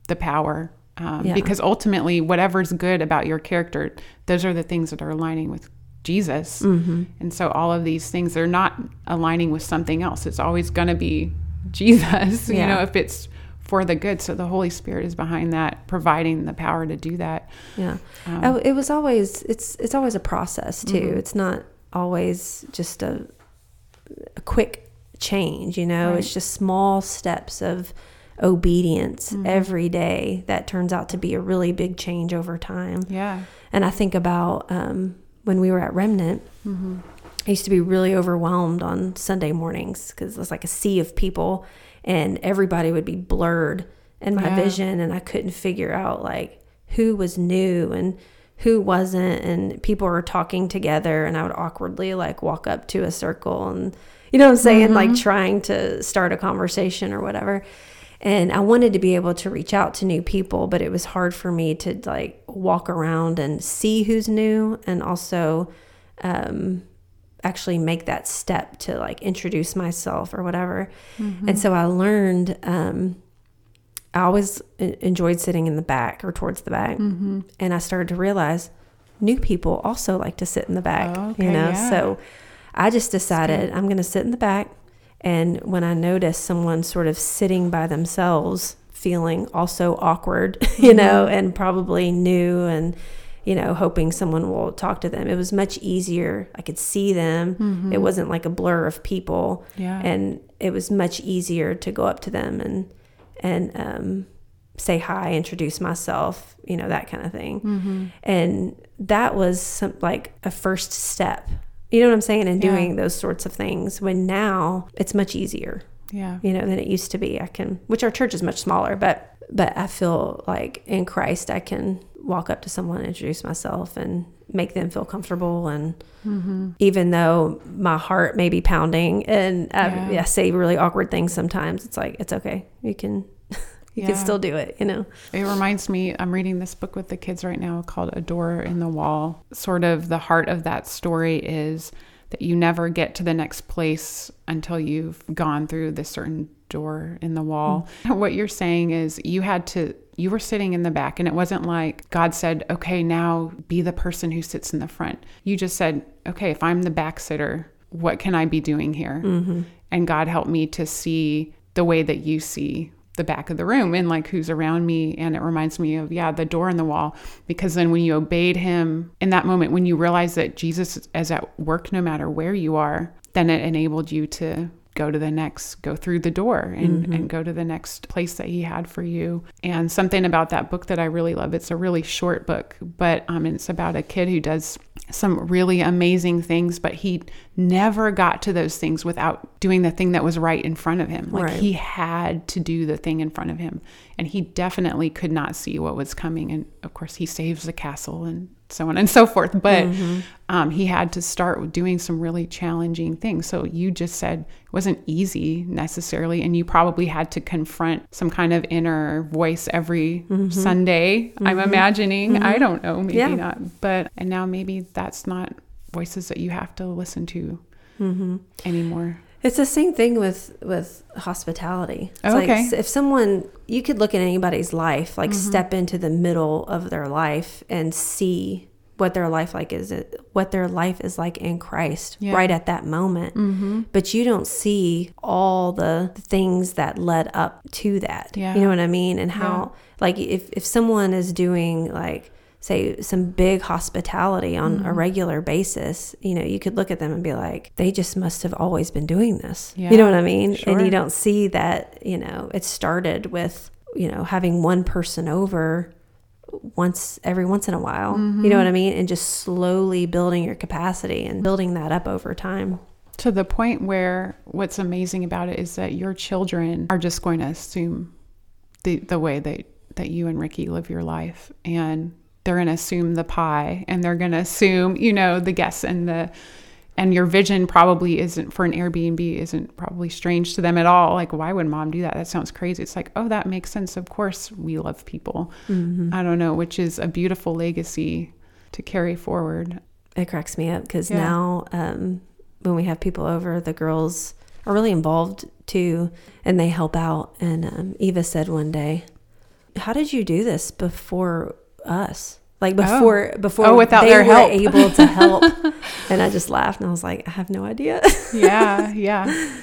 the power. Um, Yeah. Because ultimately, whatever's good about your character, those are the things that are aligning with Jesus. Mm-hmm. And so all of these things they're not aligning with something else. It's always going to be Jesus, you know, if it's for the good. So the Holy Spirit is behind that, providing the power to do that. Yeah. Um, Oh, it was always it's it's always a process too. Mhm. It's not always just a a quick change, you know. Right. It's just small steps of obedience Mhm. every day that turns out to be a really big change over time. yeah. And I think about um, when we were at Remnant, hmm I used to be really overwhelmed on Sunday mornings because it was like a sea of people and everybody would be blurred in my Yeah. vision and I couldn't figure out like who was new and who wasn't and people were talking together and I would awkwardly like walk up to a circle and you know what I'm saying like Mhm. trying to start a conversation or whatever and I wanted to be able to reach out to new people but it was hard for me to like walk around and see who's new and also um actually make that step to like introduce myself or whatever. And so I learned um I always enjoyed sitting in the back or towards the back hmm and I started to realize new people also like to sit in the back, Oh, okay, you know? yeah. So I just decided I'm going to sit in the back. And when I notice someone sort of sitting by themselves, feeling also awkward, you know, Mm-hmm. and probably new and, you know, hoping someone will talk to them, it was much easier. I could see them. It wasn't like a blur of people. Mm-hmm. Yeah. And it was much easier to go up to them and, and, um, say hi, introduce myself, you know, that kind of thing. Mm-hmm. And that was some, like a first step. You know what I'm saying? In Yeah. doing those sorts of things. When now it's much easier, yeah. you know, than it used to be. I can, which our church is much smaller, but but I feel like in Christ I can walk up to someone, introduce myself, and make them feel comfortable. And Mm-hmm. even though my heart may be pounding and I, Yeah. I say really awkward things sometimes, it's like it's okay. You can you Yeah. can still do it. You know. It reminds me, I'm reading this book with the kids right now called A Door in the Wall. Sort of the heart of that story is that you never get to the next place until you've gone through this certain door in the wall. Mm. What you're saying is you had to, you were sitting in the back, and it wasn't like God said, okay, now be the person who sits in the front. You just said, okay, if I'm the back sitter, what can I be doing here? Mm-hmm. And God helped me to see the way that you see the back of the room and like who's around me. And it reminds me of, yeah, the door in the wall. Because then when you obeyed him in that moment, when you realize that Jesus is at work no matter where you are, then it enabled you to go to the next, go through the door and, and go to the next place that he had for you. And something about that book that I really love, it's a really short book, but um, it's about a kid who does some really amazing things, but he never got to those things without doing the thing that was right in front of him. Like Right. he had to do the thing in front of him. And he definitely could not see what was coming. And of course, he saves the castle and so on and so forth. But mm-hmm. um, he had to start doing some really challenging things. So you just said it wasn't easy necessarily. And you probably had to confront some kind of inner voice every mm-hmm. Sunday, I'm mm-hmm. imagining. I don't know, maybe Yeah. not. But, and now maybe that's not voices that you have to listen to anymore. It's the same thing with with hospitality. It's Oh, like okay. if someone you could look at anybody's life, like Mm-hmm. step into the middle of their life and see what their life like is it what their life is like in Christ Yeah. right at that moment. Mm-hmm. But you don't see all the things that led up to that. Yeah. You know what I mean? And how like if if someone is doing like say some big hospitality on Mm-hmm. a regular basis, you know, you could look at them and be like, they just must have always been doing this. Yeah, You know what I mean? And you don't see that, you know, it started with, you know, having one person over once every once in a while. Mm-hmm. You know what I mean? And just slowly building your capacity and building that up over time. to the point where what's amazing about it is that your children are just going to assume the the way that that you and Ricky live your life and they're going to assume the pie and they're going to assume you know the guests and the and your vision probably isn't for an Airbnb isn't probably strange to them at all. Like why would mom do that? That sounds crazy. It's like oh that makes sense. Of course we love people. I don't know which is a beautiful legacy to carry forward. It cracks me up because Yeah. now um, when we have people over, the girls are really involved too, and they help out. And um, Eva said one day, "How did you do this before us? Like before before Oh, without they their were help." able to help?" and I just laughed and I was like, "I have no idea." yeah, yeah.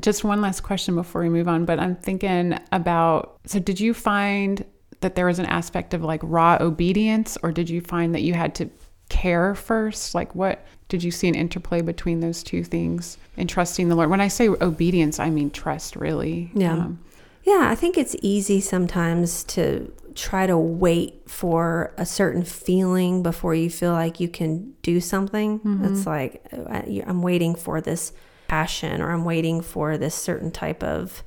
Just one last question before we move on, but I'm thinking about so did you find that there was an aspect of like raw obedience or did you find that you had to care first? Like what did you see an interplay between those two things in trusting the Lord? When I say obedience, I mean trust really. Yeah. Um, Yeah, I think it's easy sometimes to try to wait for a certain feeling before you feel like you can do something. It's like I- I'm waiting for this passion or I'm waiting for this certain type of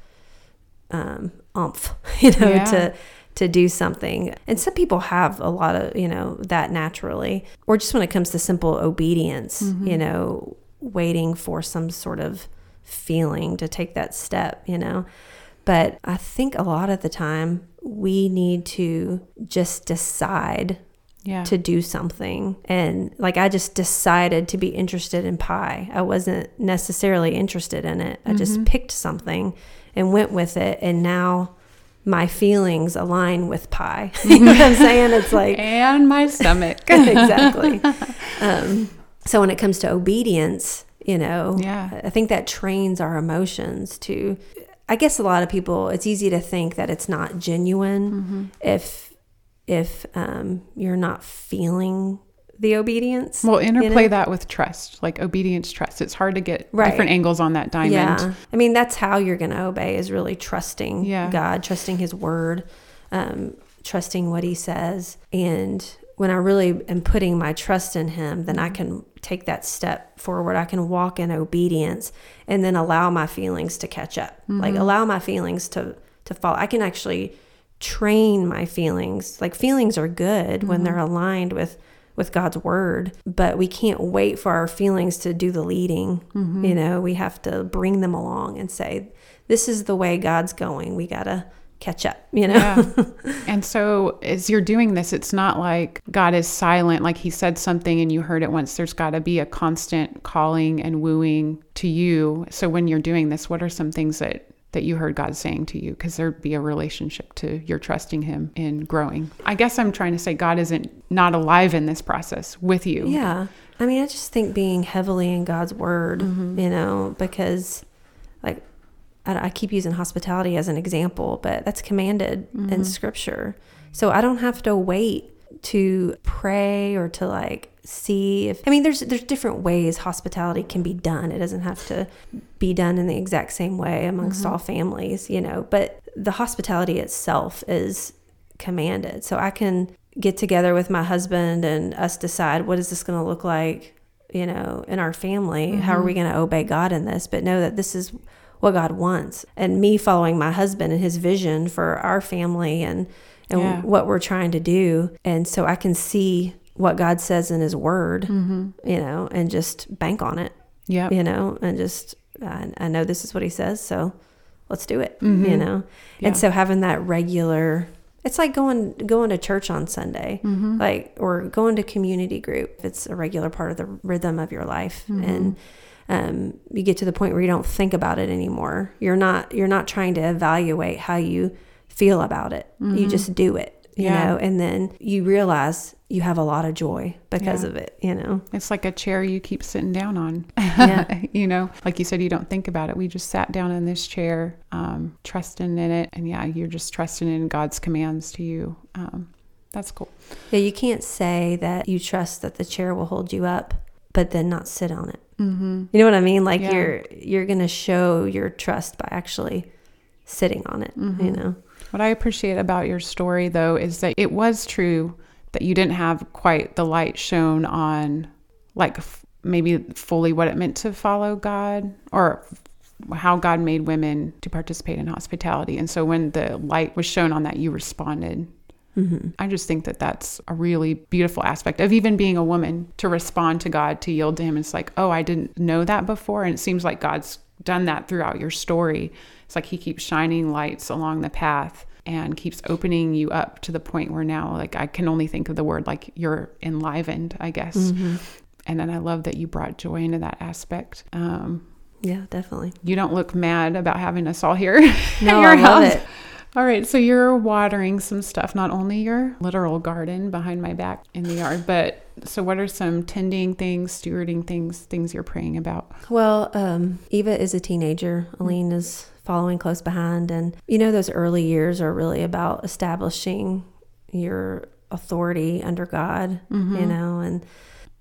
um, umph, you know, Yeah. to to do something. And some people have a lot of, you know, that naturally. Or just when it comes to simple obedience, you know, waiting for some sort of feeling to take that step, you know. But I think a lot of the time we need to just decide yeah. to do something. And like I just decided to be interested in pie. I wasn't necessarily interested in it. I just picked something and went with it. And now my feelings align with pie. you know what I'm saying? It's like and my stomach. exactly. Um, so when it comes to obedience, you know, Yeah. I think that trains our emotions to. I guess a lot of people, it's easy to think that it's not genuine Mm-hmm. if if um, you're not feeling the obedience. Well, interplay know? that with trust, like obedience, trust. It's hard to get Right. different angles on that diamond. Yeah. I mean, that's how you're going to obey is really trusting Yeah. God, trusting His word, um, trusting what He says. And when I really am putting my trust in Him, then I mm-hmm. can take that step forward. I can walk in obedience and then allow my feelings to catch up. Like, mm-hmm. allow my feelings to, to fall. I can actually train my feelings. Like, feelings are good when mm-hmm. they're aligned with with God's word, but we can't wait for our feelings to do the leading. You know, we have to bring them along and say, this is the way God's going. We got to catch up, you know? Yeah. and so as you're doing this, it's not like God is silent, like he said something and you heard it once. There's got to be a constant calling and wooing to you. So when you're doing this, what are some things that that you heard God saying to you because there'd be a relationship to your trusting him in growing. I guess I'm trying to say God isn't not alive in this process with you. Yeah. I mean, I just think being heavily in God's word, mm-hmm. you know, because I, I keep using hospitality as an example, but that's commanded in mm-hmm. scripture. So I don't have to wait to pray or to like see if I mean there's there's different ways hospitality can be done. It doesn't have to be done in the exact same way amongst mm-hmm. all families, you know, but the hospitality itself is commanded. So I can get together with my husband and us decide what is this going to look like, you know, in our family? How are we mm-hmm. going to obey God in this? But know that this is what God wants. And me following my husband and his vision for our family and and Yeah. what we're trying to do. And so I can see what God says in his word, mm-hmm. you know, and just bank on it, Yep. you know, and just I, I know this is what he says, so let's do it, you mm-hmm. know. Yeah. And so having that regular it's like going going to church on Sunday, mm-hmm. like or going to community group. It's a regular part of the rhythm of your life, and um, you get to the point where you don't think about it anymore. You're not you're not trying to evaluate how you feel about it. You just do it, you Yeah. know, and then you realize you have a lot of joy because Yeah. of it. You know, It's like a chair you keep sitting down on. Yeah. you know, like you said, you don't think about it. We just sat down in this chair, um, trusting in it. And yeah, you're just trusting in God's commands to you. Um, that's cool. yeah, you can't say that you trust that the chair will hold you up, but then not sit on it. Mm-hmm. You know what I mean? Like Yeah. you're you're gonna show your trust by actually sitting on it. Mm-hmm. You know. What I appreciate about your story, though, is that it was true that you didn't have quite the light shown on, like, f- maybe fully what it meant to follow God or how God made women to participate in hospitality. And so when the light was shown on that, you responded. I just think that that's a really beautiful aspect of even being a woman to respond to God, to yield to Him. It's like, oh, I didn't know that before. And it seems like God's done that throughout your story. It's like He keeps shining lights along the path and keeps opening you up to the point where now, like, I can only think of the word like you're enlivened, I guess. And then I love that you brought joy into that aspect. Um, Yeah, definitely. you don't look mad about having us all here No, I love house. it. All right, so you're watering some stuff, not only your literal garden behind my back in the yard, but so what are some tending things, stewarding things, things you're praying about? Well, um, Eva is a teenager. Aline is following close behind, and you know those early years are really about establishing your authority under God. You know, and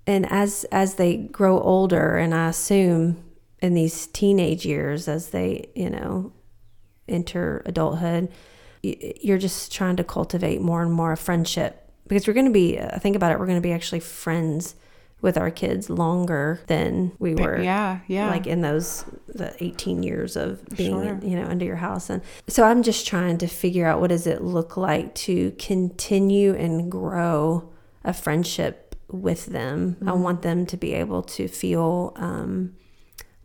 and as as they grow older, and I assume in these teenage years, as they you know enter adulthood, you're just trying to cultivate more and more a friendship because we're going to be. I think about it, we're going to be actually friends with our kids longer than we were Yeah, yeah. like in those the 18 years of being Sure. you know under your house and so i'm just trying to figure out what does it look like to continue and grow a friendship with them i want them to be able to feel um,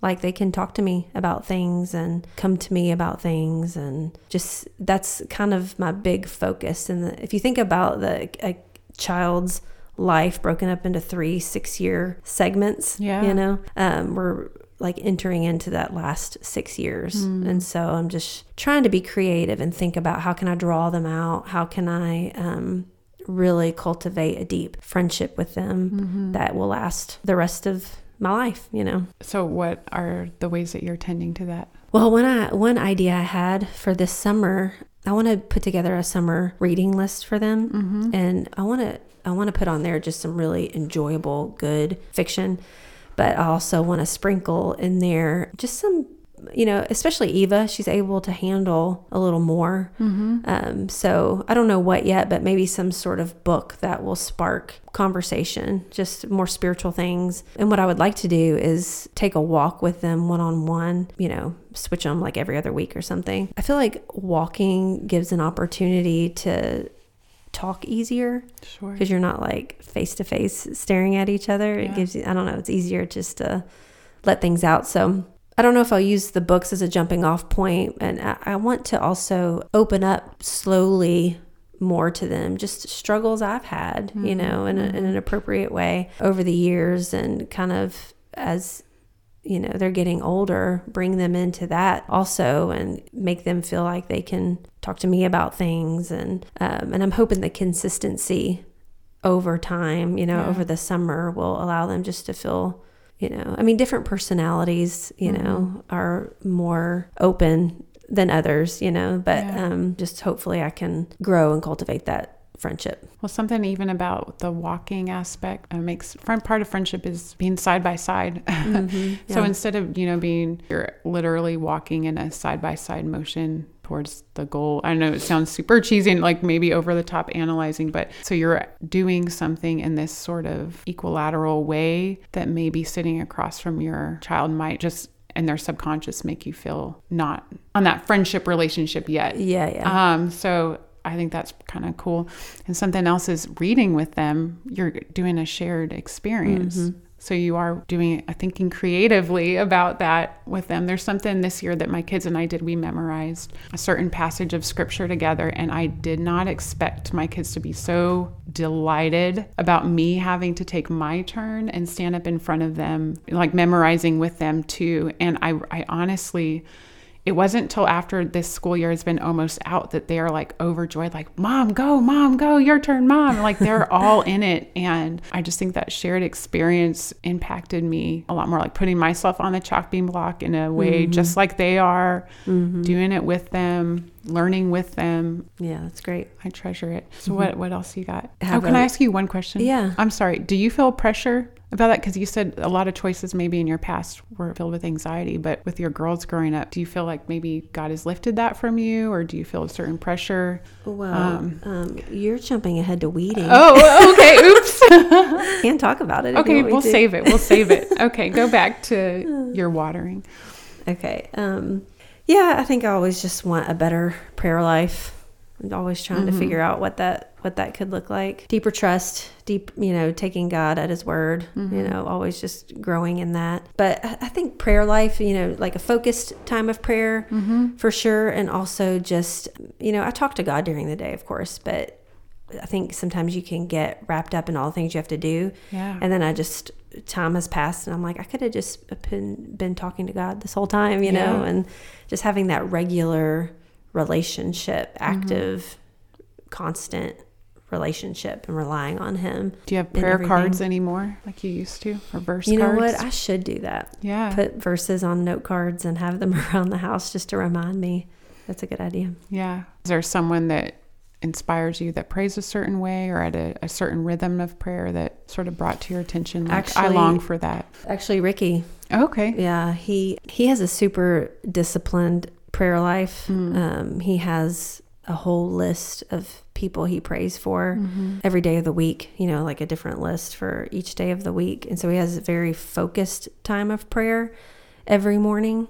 like they can talk to me about things and come to me about things and just that's kind of my big focus and if you think about the a child's life broken up into three six year segments Yeah. you know um, we're like entering into that last six years. And so I'm just trying to be creative and think about how can I draw them out? How can I um, really cultivate a deep friendship with them that will last the rest of my life, you know? So, what are the ways that you're tending to that? Well, one I, one idea I had for this summer, I want to put together a summer reading list for them, mm-hmm. and I want to I want to put on there just some really enjoyable, good fiction, but I also want to sprinkle in there just some, you know, especially Eva, she's able to handle a little more. Um, so I don't know what yet, but maybe some sort of book that will spark conversation, just more spiritual things. And what I would like to do is take a walk with them one on one, you know, switch them like every other week or something. I feel like walking gives an opportunity to talk easier Sure. because you're not like face to face staring at each other. It gives you, I don't know, it's easier just to let things out. So I don't know if I'll use the books as a jumping off point, and I, I want to also open up slowly more to them, just struggles I've had, you know, in, a, in an appropriate way over the years, and kind of as you know they're getting older bring them into that also and make them feel like they can talk to me about things and um, and i'm hoping the consistency over time you know Yeah. over the summer will allow them just to feel you know i mean different personalities you know are more open than others you know but Yeah. um, just hopefully i can grow and cultivate that friendship Well, something even about the walking aspect uh, makes part of friendship is being side by side. So Mm-hmm. Yeah. instead of you know being you're literally walking in a side by side motion towards the goal. I know it sounds super cheesy and like maybe over the top analyzing, but so you're doing something in this sort of equilateral way that maybe sitting across from your child might just and their subconscious make you feel not on that friendship relationship yet. yeah yeah Um, so I think that's kind of cool. And something else is reading with them. You're doing a shared experience. So you are doing uh, thinking creatively about that with them. There's something this year that my kids and I did. We memorized a certain passage of scripture together, and I did not expect my kids to be so delighted about me having to take my turn and stand up in front of them, like memorizing with them too. And I, I honestly it wasn't until after this school year has been almost out that they are like overjoyed, like, Mom, go, Mom, go, your turn, Mom. Like they're all in it. And I just think that shared experience impacted me a lot more, like putting myself on the chalk beam block in a way mm-hmm. just like they are, mm-hmm. doing it with them, learning with them. yeah that's great I treasure it. So what what else you got? Oh, can I ask you one question? Yeah. I'm sorry. Do you feel pressure about that? Because you said a lot of choices maybe in your past were filled with anxiety, but with your girls growing up, do you feel like maybe God has lifted that from you, or do you feel a certain pressure? well um, you're jumping ahead to weeding Oh, okay. Oops. can't talk about it okay, we'll save it. We'll save it. Okay, go back to your watering. Okay. Um, yeah, I think I always just want a better prayer life. I'm always trying to mm-hmm. figure out what that what that could look like. Deeper trust, deep, you know, taking God at His word. You mm-hmm. know, always just growing in that. But I think prayer life, you know, like a focused time of prayer mm-hmm. for sure, and also just, you know, I talk to God during the day, of course, but. I think sometimes you can get wrapped up in all the things you have to do. Yeah. And then I just time has passed and I'm like, I could have just been been talking to God this whole time, you know, and just having that regular relationship, Mm-hmm. active, constant relationship and relying on him. Do you have prayer cards anymore, like you used to, or verse You know cards? what? I should do that. yeah. Put verses on note cards and have them around the house just to remind me. That's a good idea. Yeah. Is there someone that inspires you that prays a certain way or at a, a certain rhythm of prayer that sort of brought to your attention? Like, I long for that. Actually, Ricky, Okay. Yeah, he he has a super disciplined prayer life. Um, he has a whole list of people he prays for every day of the week. You know, like a different list for each day of the week, and so he has a very focused time of prayer every morning.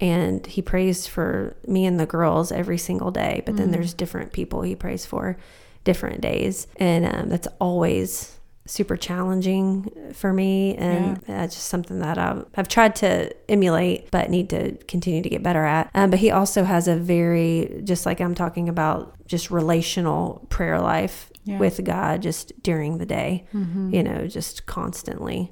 And he prays for me and the girls every single day, but then there's different people he prays for different days, and um, that's always super challenging for me and that's just something that I've, I've tried to emulate but need to continue to get better at. Um, but he also has a very just like i'm talking about just relational prayer life Yeah. with god just during the day you know just constantly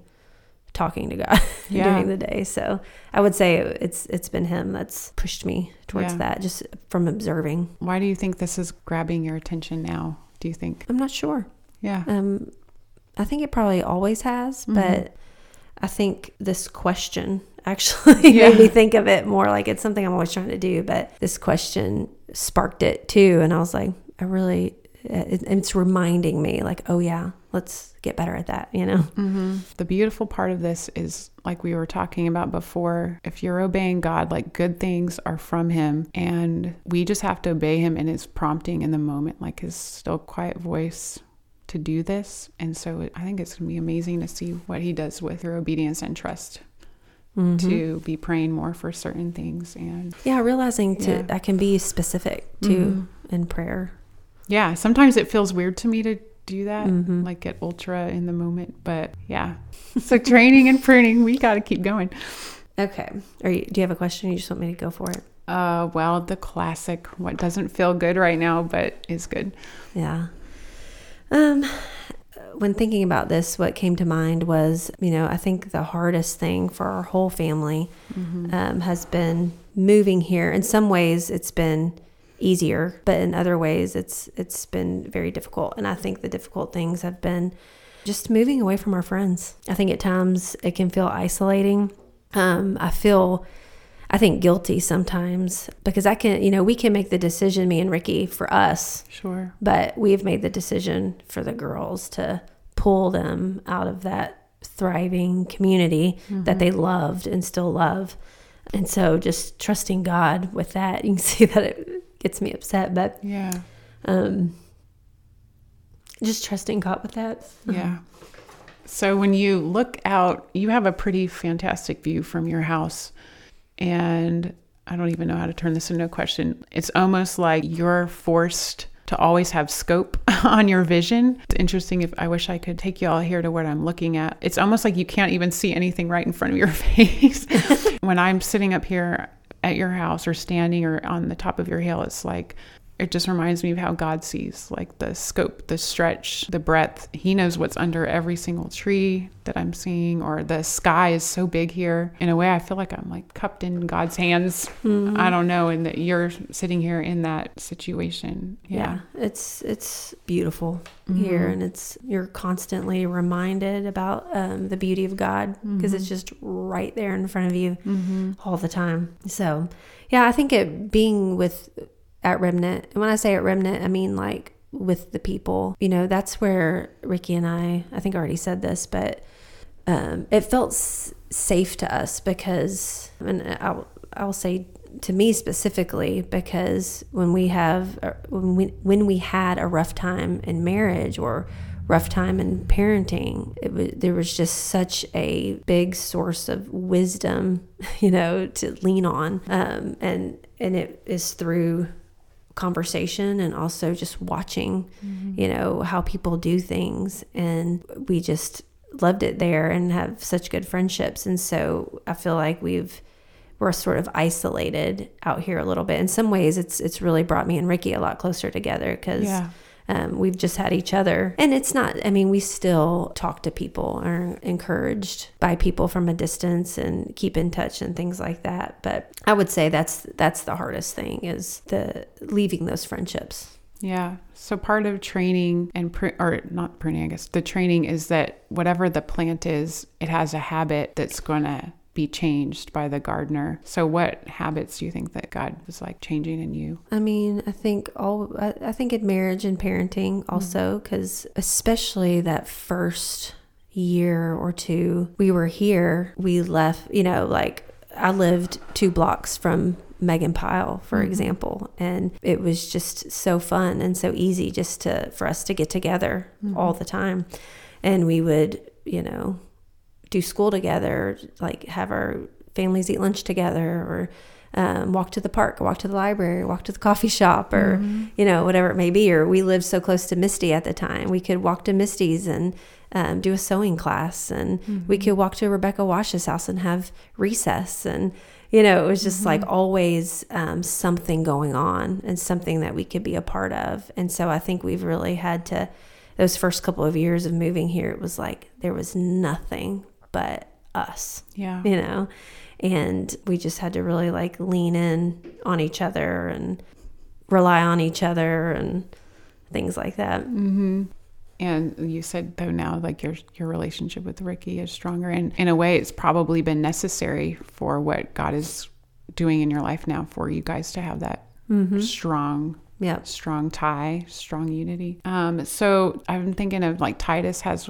talking to God Yeah. during the day. So I would say it's it's been him that's pushed me towards Yeah. that, just from observing. Why do you think this is grabbing your attention now? Do you think? I'm not sure. Yeah. Um, I think it probably always has, Mhm. but I think this question actually Yeah. made me think of it more like it's something I'm always trying to do. But this question sparked it too, and I was like, I really, it's reminding me, like, oh yeah, let's get better at that. You know? hmm The beautiful part of this is, like we were talking about before, if you're obeying God, like good things are from Him, and we just have to obey Him in His prompting in the moment, like His still quiet voice to do this. And so I think it's going to be amazing to see what He does with your obedience and trust Mhm. to be praying more for certain things. And yeah, realizing to Yeah. I can be specific too Mhm. in prayer. Yeah, sometimes it feels weird to me to do that. Mhm. Like get ultra in the moment, but yeah. So training and pruning, we got to keep going. Okay. Are you, do you have a question? You just want me to go for it? Uh, well, the classic, what doesn't feel good right now, but is good. Yeah. Um, when thinking about this, what came to mind was, you know, I think the hardest thing for our whole family um, has been moving here. In some ways, it's been easier, but in other ways, it's it's been very difficult. And I think the difficult things have been just moving away from our friends. I think at times it can feel isolating. Um, I feel. I think guilty sometimes because I can, you know, we can make the decision, me and Ricky, for us Sure. but we've made the decision for the girls to pull them out of that thriving community that they loved and still love. And so just trusting God with that, you can see that it gets me upset, but Yeah. um, just trusting God with that. Yeah. So when you look out, you have a pretty fantastic view from your house. And I don't even know how to turn this into a question. It's almost like you're forced to always have scope on your vision. It's interesting if I wish I could take you all here to what I'm looking at. It's almost like you can't even see anything right in front of your face. when I'm sitting up here at your house or standing or on the top of your hill, it's like it just reminds me of how God sees like the scope, the stretch, the breadth. He knows what's under every single tree that I'm seeing, or the sky is so big here. In a way, I feel like I'm like cupped in God's hands. Mm-hmm. I don't know, and that you're sitting here in that situation. Yeah, Yeah. it's it's beautiful mm-hmm. here, and it's you're constantly reminded about um, the beauty of God because it's mm-hmm. just right there in front of you all the time. So, yeah, I think it being with at Remnant, and when I say at Remnant, I mean like with the people. You know, that's where Ricky and I, I think I already said this, but um, it felt s- safe to us because, and I'll, I'll say to me specifically because when we have uh, when we when we had a rough time in marriage or rough time in parenting it was there was just such a big source of wisdom you know to lean on um, and and it is through conversation and also just watching mm-hmm. you know how people do things. And we just loved it there and have such good friendships. And so i feel like we've we're sort of isolated out here a little bit. In some ways it's it's really brought me and ricky a lot closer together because Yeah. Um, we've just had each other. And it's not i mean we still talk to people are encouraged by people from a distance and keep in touch and things like that. But i would say that's that's the hardest thing is the leaving those friendships. Yeah. So part of training and pr- or not pruning, I guess the training is that whatever the plant is, it has a habit that's going to be changed by the gardener. So what habits do you think that God was like changing in you? I mean, I think all I, I think in marriage and parenting also mm. because especially that first year or two we were here, we left, you know, like I lived 2 blocks from Megan Pyle, for mm-hmm. example, and it was just so fun and so easy just to for us to get together mm-hmm. all the time. And we would, you know, do school together, like have our families eat lunch together, or um, walk to the park, walk to the library, walk to the coffee shop, or you know whatever it may be. Or we lived so close to Misty at the time, we could walk to Misty's and um, do a sewing class, and we could walk to Rebecca Wash's house and have recess, and you know it was just like always um, something going on and something that we could be a part of. And so I think we've really had to those first couple of years of moving here, it was like there was nothing but us, Yeah. you know? And we just had to really like lean in on each other and rely on each other and things like that. Mm-hmm. And you said though now like your your relationship with Ricky is stronger and in a way it's probably been necessary for what God is doing in your life now for you guys to have that Mm-hmm. strong Yeah. strong tie, strong unity. Um, so I'm thinking of like Titus has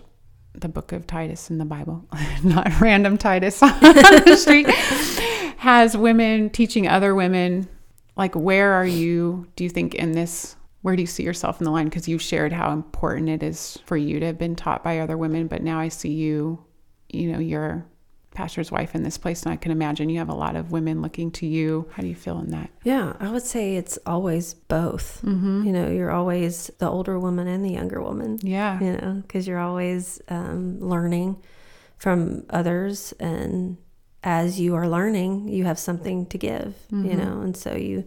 the book of Titus in the Bible, not random Titus on the street, has women teaching other women. Like, where are you, do you think, in this? Where do you see yourself in the line? Because you've shared how important it is for you to have been taught by other women, but now I see you, you know, you're pastor's wife in this place, and I can imagine you have a lot of women looking to you. How do you feel in that? Yeah, I would say it's always both. Mm-hmm. You know, you're always the older woman and the younger woman, Yeah. you know, because you're always um, learning from others. And as you are learning, you have something to give, you Mhm. know, and so you.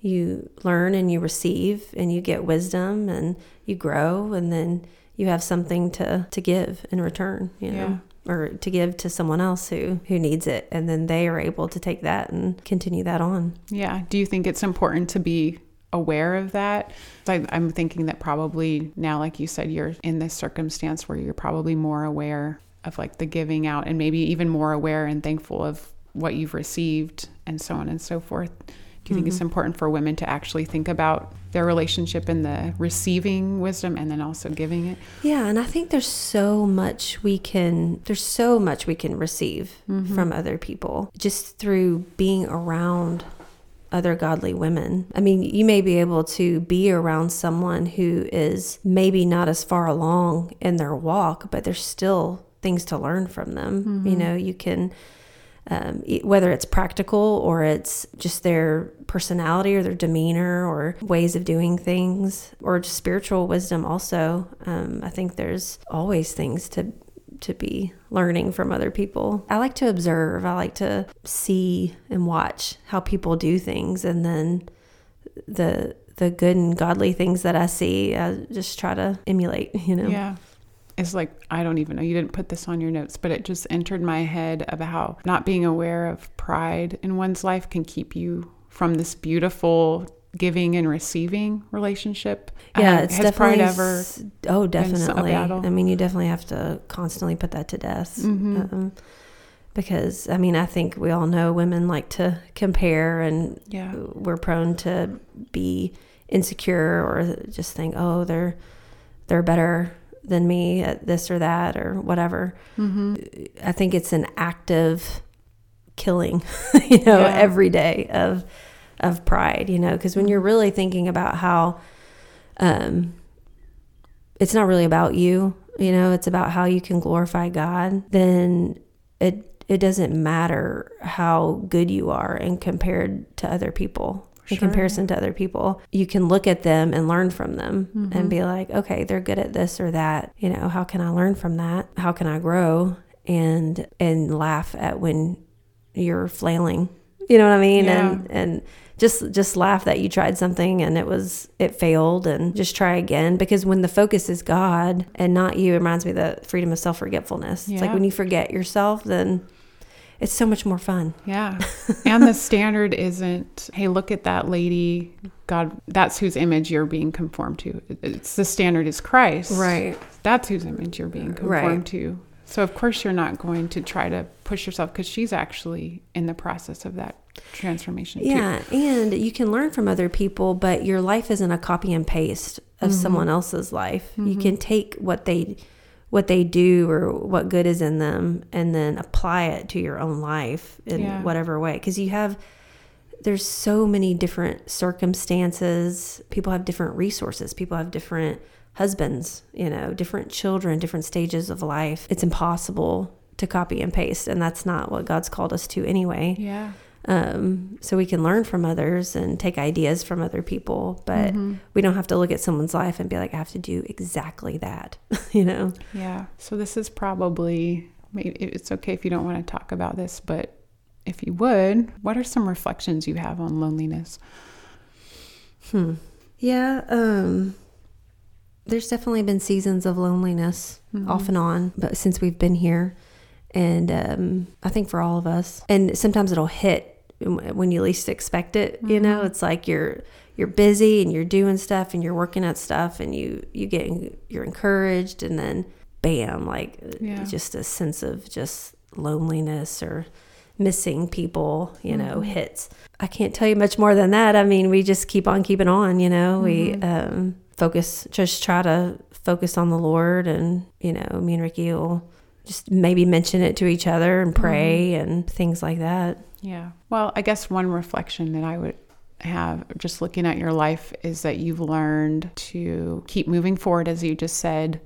You learn and you receive and you get wisdom and you grow and then you have something to, to give in return, you know, or to give to someone else who, who needs it. And then they are able to take that and continue that on. Yeah. Do you think it's important to be aware of that? I, I'm thinking that probably now, like you said, you're in this circumstance where you're probably more aware of like the giving out and maybe even more aware and thankful of what you've received and so on and so forth. Do you think it's mm-hmm. important for women to actually think about their relationship and the receiving wisdom and then also giving it? Yeah, and I think there's so much we can there's so much we can receive mm-hmm. from other people just through being around other godly women. I mean, you may be able to be around someone who is maybe not as far along in their walk, but there's still things to learn from them. You mm-hmm. know, you can um, whether it's practical or it's just their personality or their demeanor or ways of doing things or just spiritual wisdom also um, i think there's always things to to be learning from other people. I like to observe. I like to see and watch how people do things and then the the good and godly things that i see i just try to emulate you know? Yeah. It's like, I don't even know. You didn't put this on your notes, but it just entered my head about how not being aware of pride in one's life can keep you from this beautiful giving and receiving relationship. Yeah, Um, it's has definitely pride ever? s- oh definitely. I mean, you definitely have to constantly put that to death. Mhm. Um, because I mean, I think we all know women like to compare, and Yeah. we're prone to be insecure or just think, oh, they're they're better than me at this or that or whatever. Mm-hmm. I think it's an active killing, you know, Yeah. every day of of pride, you know, because when you're really thinking about how um it's not really about you, you know, it's about how you can glorify God, then it it doesn't matter how good you are and compared to other people. In Sure. comparison to other people, you can look at them and learn from them Mhm. and be like, okay, they're good at this or that. You know, how can I learn from that? How can I grow? And and laugh at when you're flailing. You know what I mean? And and just just laugh that you tried something and it was it failed and just try again because when the focus is God and not you, it reminds me of the freedom of self forgetfulness. It's like when you forget yourself, then it's so much more fun. Yeah. and the standard isn't, hey, look at that lady. God, that's whose image you're being conformed to. It's the standard is Christ. Right. That's whose image you're being conformed Right. to. So of course you're not going to try to push yourself because she's actually in the process of that transformation. too. Yeah, and you can learn from other people, but your life isn't a copy and paste of Mm-hmm. someone else's life. You can take what they what they do or what good is in them and then apply it to your own life in Yeah. whatever way because you have there's so many different circumstances. People have different resources. People have different husbands, you know, different children, different stages of life. It's impossible to copy and paste and that's not what God's called us to anyway Yeah. Um, so we can learn from others and take ideas from other people but Mm-hmm. we don't have to look at someone's life and be like i have to do exactly that you know Yeah. So this is probably it's okay if you don't want to talk about this, but if you would, what are some reflections you have on loneliness? hmm. yeah um, there's definitely been seasons of loneliness Mhm. off and on but since we've been here And um, I think for all of us, and sometimes it'll hit when you least expect it. You know, mm-hmm. it's like you're you're busy and you're doing stuff and you're working at stuff and you you get you're encouraged and then bam, like Yeah. just a sense of just loneliness or missing people, you know, mm-hmm. hits. I can't tell you much more than that. I mean, we just keep on keeping on, you know. We mm-hmm. um focus just try to focus on the Lord and, you know, me and Ricky will just maybe mention it to each other and pray and things like that. Yeah. Well, I guess one reflection that I would have just looking at your life is that you've learned to keep moving forward, as you just said,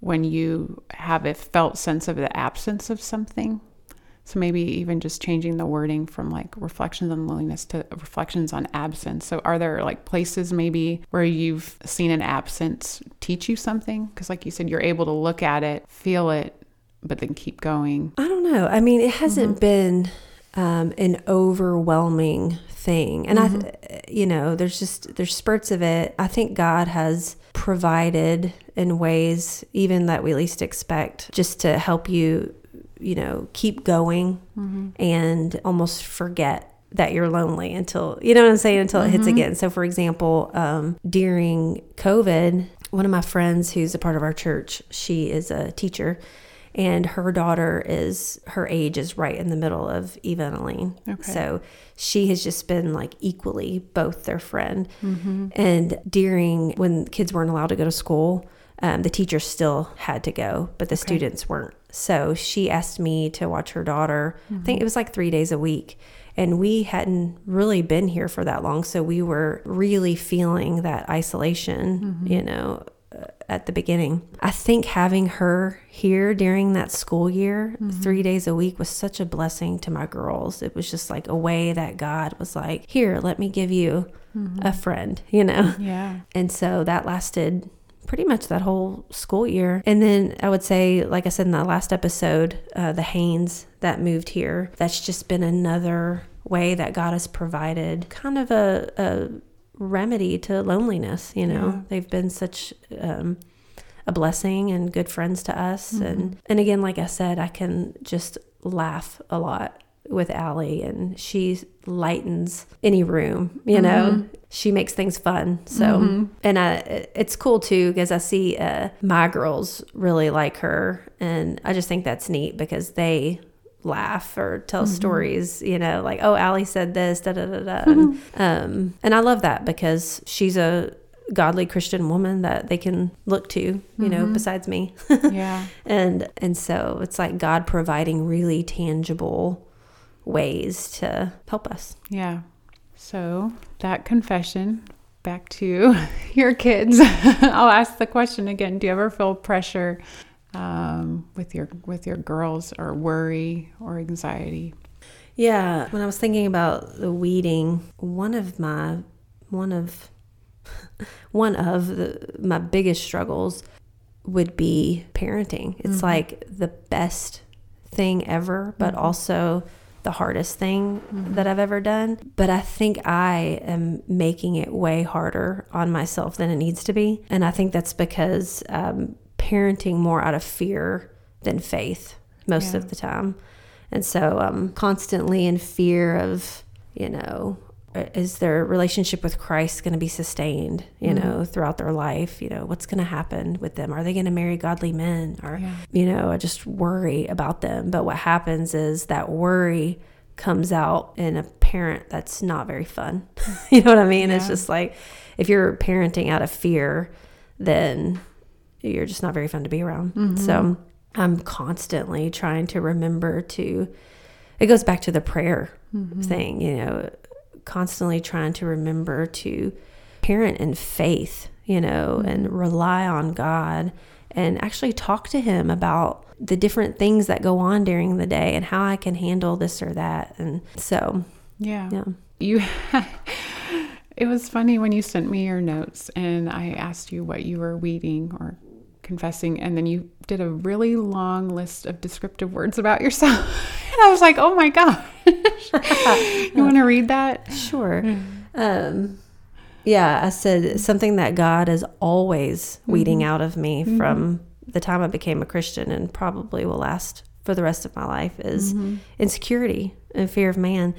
when you have a felt sense of the absence of something. So maybe even just changing the wording from like reflections on loneliness to reflections on absence. So are there like places maybe where you've seen an absence teach you something? Because like you said, you're able to look at it, feel it, but then keep going. I don't know. I mean, it hasn't mm-hmm. been um, an overwhelming thing, and I, you know, there's just there's spurts of it. I think God has provided in ways even that we least expect, just to help you, you know, keep going and almost forget that you're lonely until you know what I'm saying? Until it hits again. So, for example, um, during COVID, one of my friends who's a part of our church, she is a teacher, and her daughter is her age is right in the middle of Eva and Elaine. Okay. So she has just been like equally both their friend. Mm-hmm. And during when kids weren't allowed to go to school, um, the teachers still had to go, but the students weren't. So she asked me to watch her daughter. I think mm-hmm. it was like three days a week. And we hadn't really been here for that long. So we were really feeling that isolation, mm-hmm. you know, Uh, at the beginning. I think having her here during that school year, mm-hmm. three days a week, was such a blessing to my girls. It was just like a way that God was like, here, let me give you mm-hmm. a friend, you know? Yeah. And so that lasted pretty much that whole school year. And then I would say, like I said in the last episode, uh, the Haynes that moved here, that's just been another way that God has provided kind of a, a remedy to loneliness. You know, Yeah. they've been such. Um, a blessing and good friends to us and and again like I said I can just laugh a lot with Allie and she lightens any room you know she makes things fun so and I it's cool too because I see uh, my girls really like her and I just think that's neat because they laugh or tell mm-hmm. stories you know like oh Allie said this da da da da and, mm-hmm. um and I love that because she's a godly Christian woman that they can look to you know mm-hmm. besides me Yeah. and and so it's like God providing really tangible ways to help us. Yeah. So that confession, back to your kids. I'll ask the question again. Do you ever feel pressure um, with your with your girls, or worry or anxiety? Yeah, when I was thinking about the weeding, one of my one of one of the, my biggest struggles would be parenting. It's like the best thing ever, but also the hardest thing that I've ever done. But I think I am making it way harder on myself than it needs to be. And I think that's because um, parenting more out of fear than faith most Yeah. of the time. And so I'm constantly in fear of, you know, uh, is their relationship with Christ going to be sustained, you mm-hmm. know, throughout their life? You know, what's going to happen with them? Are they going to marry godly men? Or, Yeah. you know, I just worry about them. But what happens is that worry comes out in a parent that's not very fun. you know what I mean? It's just like if you're parenting out of fear, then you're just not very fun to be around. Mm-hmm. So I'm constantly trying to remember to, it goes back to the prayer mm-hmm. thing, you know, constantly trying to remember to parent in faith, you know, mm-hmm. and rely on God and actually talk to Him about the different things that go on during the day and how I can handle this or that. And so, Yeah. yeah. You. it was funny when you sent me your notes, and I asked you what you were weeding or confessing, and then you did a really long list of descriptive words about yourself. and I was like, oh my god. you want to read that? Sure. Mm. Um, yeah, I said something that God is always mm-hmm. weeding out of me mm-hmm. from the time I became a Christian and probably will last for the rest of my life is mm-hmm. insecurity and fear of man.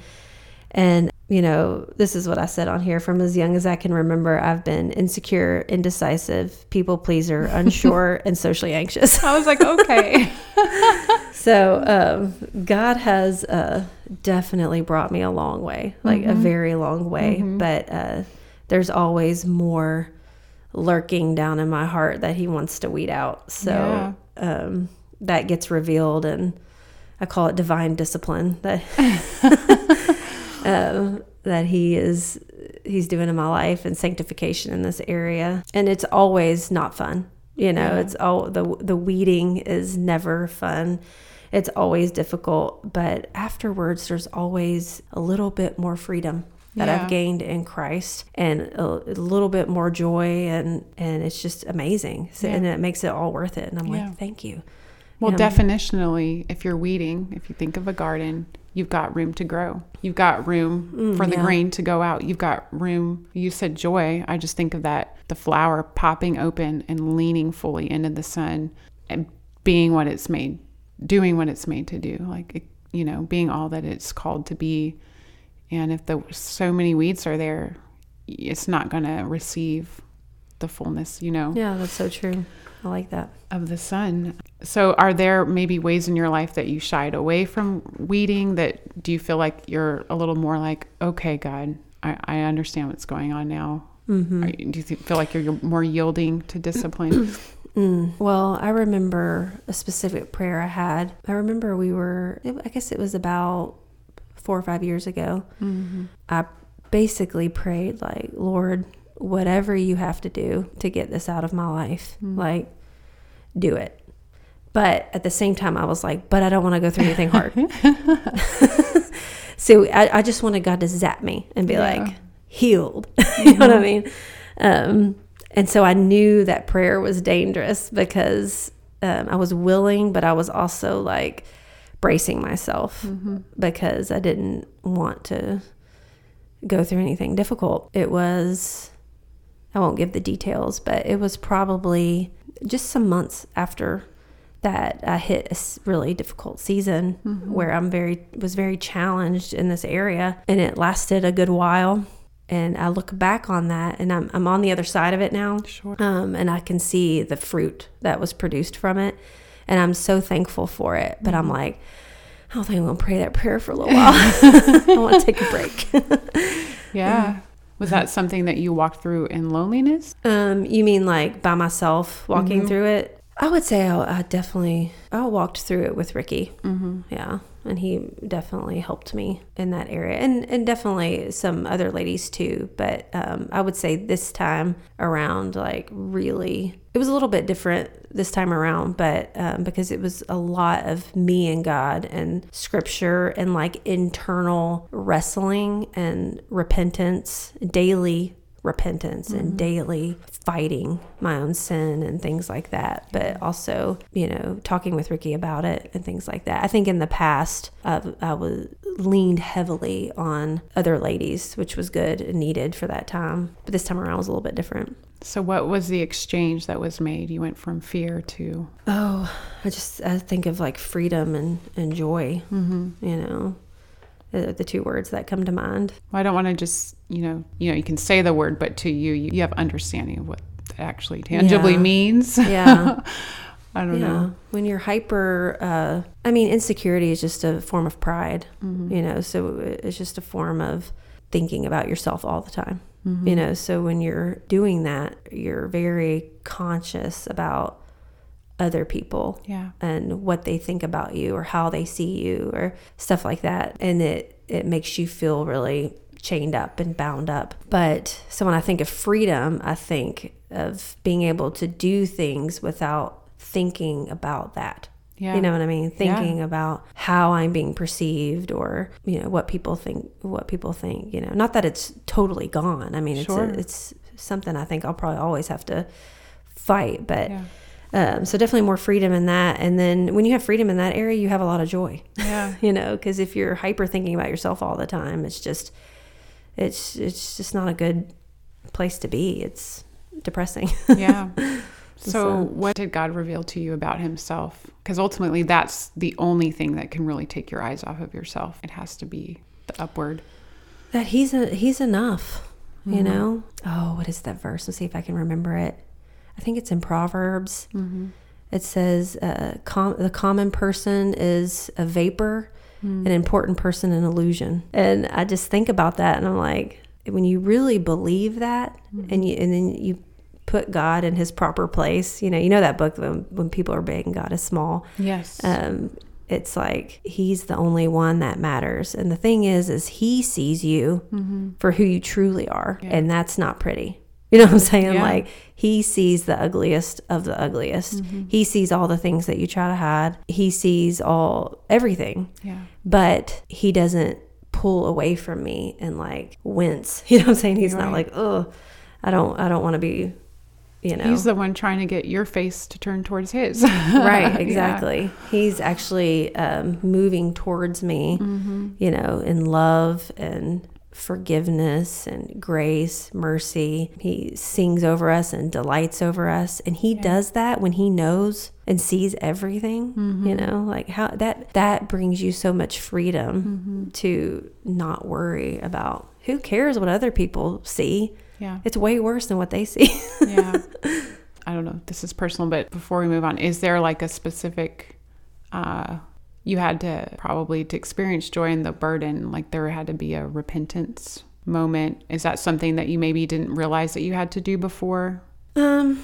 And, you know, this is what I said on here from as young as I can remember. I've been insecure, indecisive, people pleaser, unsure, and socially anxious. I was like, okay. So um, God has uh, definitely brought me a long way, like a very long way. But uh, there's always more lurking down in my heart that He wants to weed out. So um, that gets revealed, and I call it divine discipline that um, that He is He's doing in my life and sanctification in this area, and it's always not fun. You know, Yeah. it's all the the weeding is never fun. It's always difficult, but afterwards, there's always a little bit more freedom that Yeah. I've gained in Christ, and a, a little bit more joy, and and it's just amazing. So, Yeah. And it makes it all worth it. And I'm like, thank you. Well, You know? definitionally, if you're weeding, if you think of a garden, you've got room to grow. You've got room for the Mm, yeah. grain to go out. You've got room. You said joy. I just think of that the flower popping open and leaning fully into the sun and being what it's made, doing what it's made to do. Like, it- you know, being all that it's called to be. And if the so many weeds are there, it's not going to receive the fullness, you know Yeah, that's so true. I like that. of the sun. So, are there maybe ways in your life that you shied away from weeding? That do you feel like you're a little more like, okay, God, I, I understand what's going on now? Mm-hmm. Are you- do you feel like you're more yielding to discipline? Mm. Well, I remember a specific prayer I had. I remember we were, I guess it was about four or five years ago. mm-hmm. I basically prayed, like, Lord, whatever you have to do to get this out of my life, like, do it. But at the same time, I was like, but I don't want to go through anything hard. so I, I just wanted God to zap me and be Yeah. like, healed. you know what I mean? Um, and so I knew that prayer was dangerous because um, I was willing, but I was also like bracing myself because I didn't want to go through anything difficult. It was, I won't give the details, but it was probably just some months after that I hit a really difficult season where I'm very was very challenged in this area and it lasted a good while and I look back on that and I'm I'm on the other side of it now. Sure. um, and I can see the fruit that was produced from it and I'm so thankful for it but I'm like I don't think I'm gonna pray that prayer for a little while. I want to take a break. Yeah. Was that something that you walked through in loneliness? Um, you mean like by myself walking through it? I would say I, I definitely I walked through it with Ricky. Mm-hmm. Yeah, and he definitely helped me in that area, and and definitely some other ladies too. But um, I would say this time around, like really, it was a little bit different this time around, but um, because it was a lot of me and God and Scripture and like internal wrestling and repentance, daily repentance and daily fighting my own sin and things like that but also you know talking with ricky about it and things like that. I think in the past I've, i was leaned heavily on other ladies which was good and needed for that time but this time around was a little bit different. So, what was the exchange that was made? You went from fear to, oh i just i think of like freedom and, and joy mm-hmm. you know the, the two words that come to mind. Well, I don't want to just, you know, you know, you can say the word, but to you, you, you have understanding of what that actually tangibly Yeah. means. yeah I don't yeah. know. When you're hyper, uh, I mean, insecurity is just a form of pride, Mm-hmm. you know, so it's just a form of thinking about yourself all the time, Mm-hmm. you know. So when you're doing that, you're very conscious about other people Yeah. and what they think about you or how they see you or stuff like that. And it, it makes you feel really chained up and bound up. But so when I think of freedom, I think of being able to do things without thinking about that. Yeah. You know what I mean? Thinking about how I'm being perceived or, you know, what people think, what people think, you know, not that it's totally gone. I mean, it's, Sure. a, it's something I think I'll probably always have to fight, but Yeah. um, so definitely more freedom in that. And then when you have freedom in that area, you have a lot of joy, Yeah. you know, because if you're hyper thinking about yourself all the time, it's just, it's, it's just not a good place to be. It's depressing. yeah. So, what did God reveal to you about Himself? Because ultimately, that's the only thing that can really take your eyes off of yourself. It has to be the upward. that he's a, he's enough. You know. Oh, what is that verse? Let's see if I can remember it. I think it's in Proverbs. It says, uh, com- "The common person is a vapor, Hmm. an important person an illusion." And I just think about that, and I'm like, when you really believe that, hmm. and you and then you put God in His proper place. You know, you know that book when, when people are big and God is small. Yes. um, it's like he's the only one that matters. And the thing is is he sees you mm-hmm. for who you truly are. And that's not pretty you know what i'm saying Yeah. like he sees the ugliest of the ugliest he sees all the things that you try to hide he sees all everything yeah. but he doesn't pull away from me and like wince you know what i'm saying he's not like oh i don't i don't want to be you know He's the one trying to get your face to turn towards His. right Yeah. exactly he's actually um, moving towards me Mm-hmm. you know in love and forgiveness and grace mercy he sings over us and delights over us and he does that when he knows and sees everything Mm-hmm. you know like how that that brings you so much freedom Mm-hmm. to not worry about who cares what other people see Yeah. it's way worse than what they see yeah. I don't know. if This is personal, but before we move on, is there like a specific, uh, you had to probably to experience joy in the burden, like there had to be a repentance moment. Is that something that you maybe didn't realize that you had to do before? Um,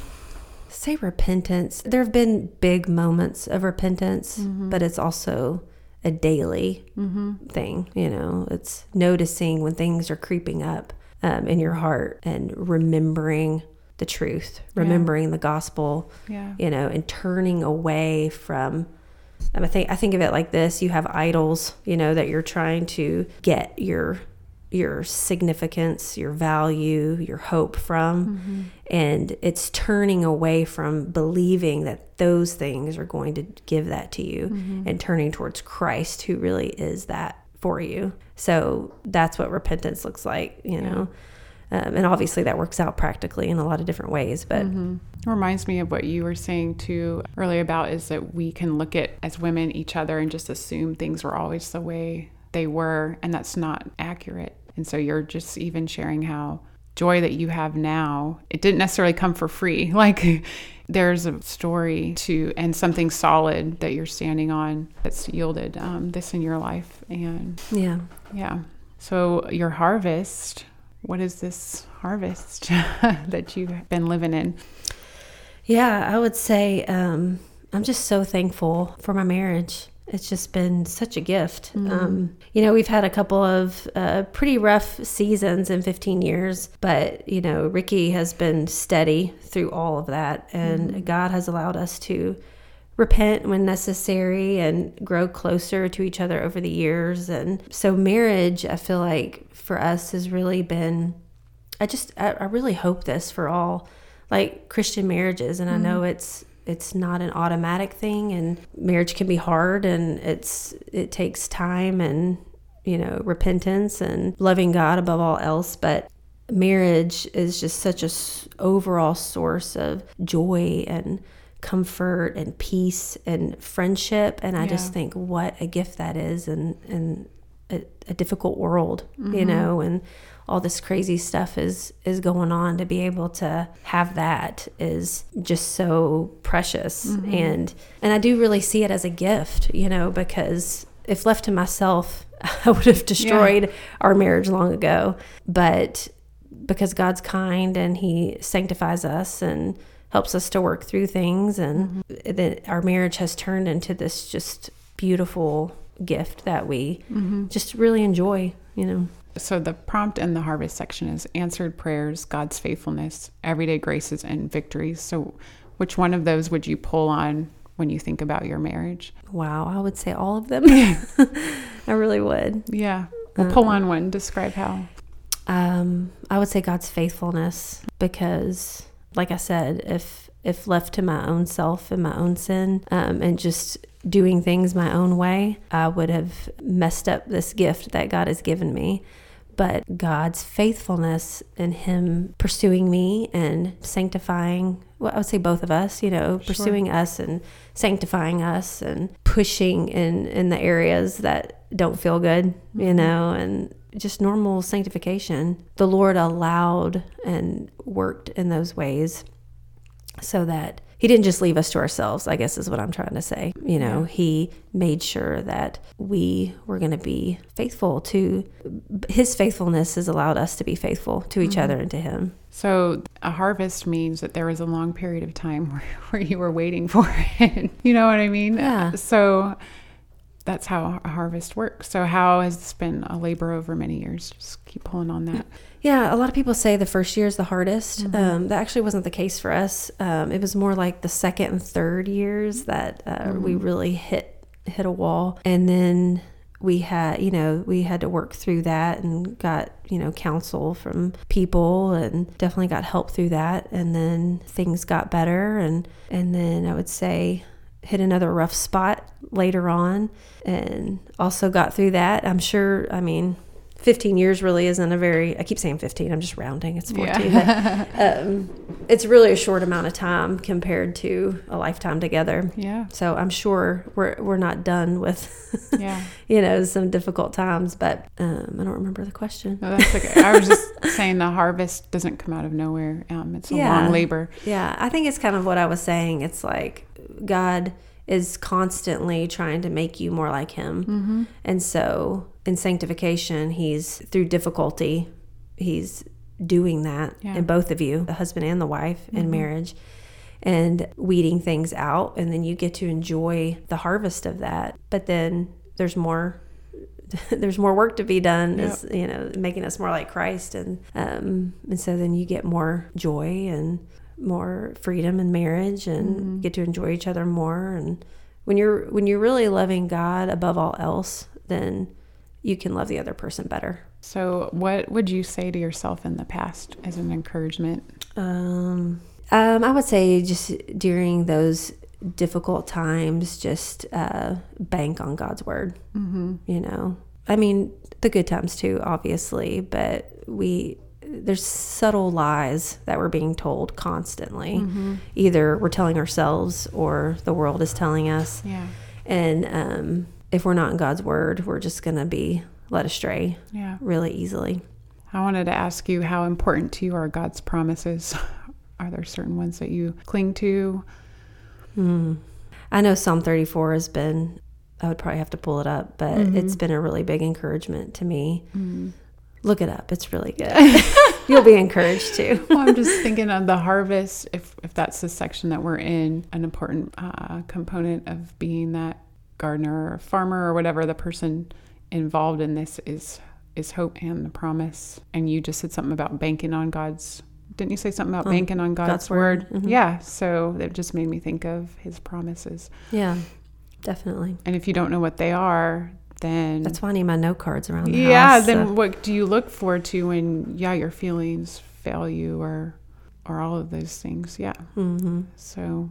say repentance. There have been big moments of repentance, but it's also a daily thing. You know, it's noticing when things are creeping up um, in your heart and remembering the truth, remembering the gospel. Yeah. You know, and turning away from. Um, I think I think of it like this: you have idols, you know, that you're trying to get your your significance, your value, your hope from. And it's turning away from believing that those things are going to give that to you and turning towards Christ, who really is that for you. So that's what repentance looks like, you know. Um, and obviously that works out practically in a lot of different ways, but It reminds me of what you were saying too earlier about is that we can look at as women each other and just assume things were always the way they were, and that's not accurate. And so you're just even sharing how joy that you have now, it didn't necessarily come for free. Like there's a story to and something solid that you're standing on that's yielded um, this in your life. And yeah. yeah. So your harvest, what is this harvest that you've been living in? Yeah, I would say um, I'm just so thankful for my marriage. It's just been such a gift. Um, you know, we've had a couple of uh, pretty rough seasons in 15 years, but, you know, Ricky has been steady through all of that. And God has allowed us to repent when necessary and grow closer to each other over the years. And so, marriage, I feel like for us has really been I just I, I really hope this for all like Christian marriages. And I know mm-hmm. it's it's not an automatic thing and marriage can be hard and it's it takes time and you know repentance and loving God above all else. But marriage is just such a s- overall source of joy and comfort and peace and friendship. And I just think what a gift that is. And and a, a difficult world you mm-hmm. know and all this crazy stuff is is going on. To be able to have that is just so precious. Mm-hmm. And and I do really see it as a gift you know because if left to myself I would have destroyed our marriage long ago. But because God's kind and he sanctifies us and helps us to work through things and mm-hmm. that our marriage has turned into this just beautiful gift that we just really enjoy you know So the prompt in the harvest section is answered prayers, God's faithfulness, everyday graces, and victories. So, which one of those would you pull on when you think about your marriage? Wow, I would say all of them. I really would. Yeah, well, pull on one. Describe how. Um, I would say God's faithfulness because, like I said, if if left to my own self and my own sin, um, and just doing things my own way, I would have messed up this gift that God has given me. but God's faithfulness and Him pursuing me and sanctifying, well, I would say both of us, you know, pursuing us and sanctifying us and pushing in, in the areas that don't feel good, you mm-hmm. know, and just normal sanctification. The Lord allowed and worked in those ways so that he didn't just leave us to ourselves, I guess is what I'm trying to say. You know, Yeah. he made sure that we were going to be faithful to his faithfulness has allowed us to be faithful to each mm-hmm. other and to him. So a harvest means that there was a long period of time where, where you were waiting for it. you know what I mean? Yeah. So that's how a harvest works. So how has this been a labor over many years? Just keep pulling on that. Yeah, a lot of people say the first year is the hardest. Um, that actually wasn't the case for us. Um, it was more like the second and third years that uh, we really hit hit a wall, and then we had, you know, we had to work through that and got, you know, counsel from people and definitely got help through that, and then things got better, and and then I would say hit another rough spot later on, and also got through that. I'm sure. I mean. 15 years really isn't a very i keep saying 15 i'm just rounding it's 14 but, um, it's really a short amount of time compared to a lifetime together Yeah. so i'm sure we're, we're not done with Yeah. you know some difficult times but um, i don't remember the question No, that's okay. I was just saying the harvest doesn't come out of nowhere. Um, it's a Yeah. long labor. yeah i think it's kind of what i was saying it's like god is constantly trying to make you more like him Mm-hmm. and so in sanctification he's through difficulty he's doing that Yeah. in both of you the husband and the wife in marriage and weeding things out and then you get to enjoy the harvest of that but then there's more there's more work to be done Yep. is you know making us more like christ and um and so then you get more joy and more freedom in marriage and get to enjoy each other more and when you're when you're really loving god above all else then you can love the other person better So, what would you say to yourself in the past as an encouragement? Um, um, I would say just during those difficult times, just uh, bank on God's word. Mm-hmm. You know, I mean, the good times too, obviously, but we there's subtle lies that we're being told constantly. Either we're telling ourselves or the world is telling us, Yeah. and um, if we're not in God's word, we're just gonna be led astray Yeah. really easily. I wanted to ask you how important to you are God's promises. Are there certain ones that you cling to? Hmm. I know Psalm 34 has been, I would probably have to pull it up, but mm-hmm. it's been a really big encouragement to me. Mm. Look it up, it's really good. You'll be encouraged too. Well, I'm just thinking of the harvest. If if that's the section that we're in, an important uh, component of being that gardener or farmer or whatever the person involved in this is is hope and the promise. And you just said something about banking on God's. Didn't you say something about On banking on God's, God's word. word? Mhm. Yeah. So that just made me think of His promises. Yeah, definitely. And if you don't know what they are, then That's why I need my note cards around the yeah house. then so- what do you look forward to when yeah your feelings fail you or or all of those things yeah Mhm. so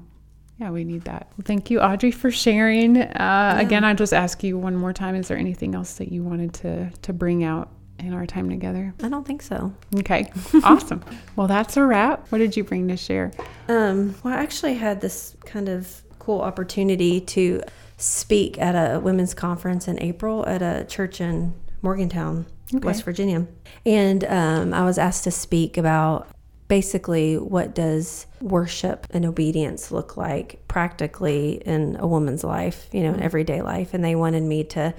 yeah we need that. Thank you audrey for sharing. Uh, again i just ask you one more time is there anything else that you wanted to to bring out in our time together? I don't think so. okay awesome. Well that's a wrap. What did you bring to share? Um, well, I actually had this kind of cool opportunity to speak at a women's conference in April at a church in Morgantown, Okay. West Virginia. And um, I was asked to speak about basically what does worship and obedience look like practically in a woman's life, you know, in mm-hmm. everyday life. And they wanted me to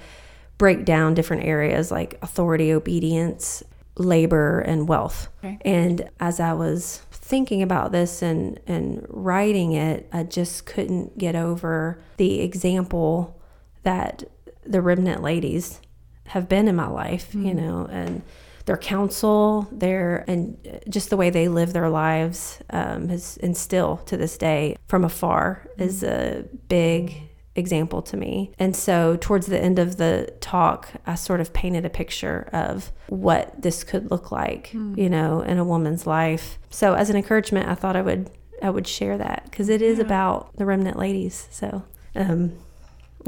break down different areas like authority, obedience, labor, and wealth. Okay. And as I was thinking about this and, and writing it, I just couldn't get over the example that the remnant ladies have been in my life, you mm-hmm. know, and their counsel, their and just the way they live their lives um, has and still to this day from afar is a big example to me. And so towards the end of the talk, I sort of painted a picture of what this could look like, you know, in a woman's life. So as an encouragement, I thought I would I would share that because it is Yeah. about the remnant ladies. So, um,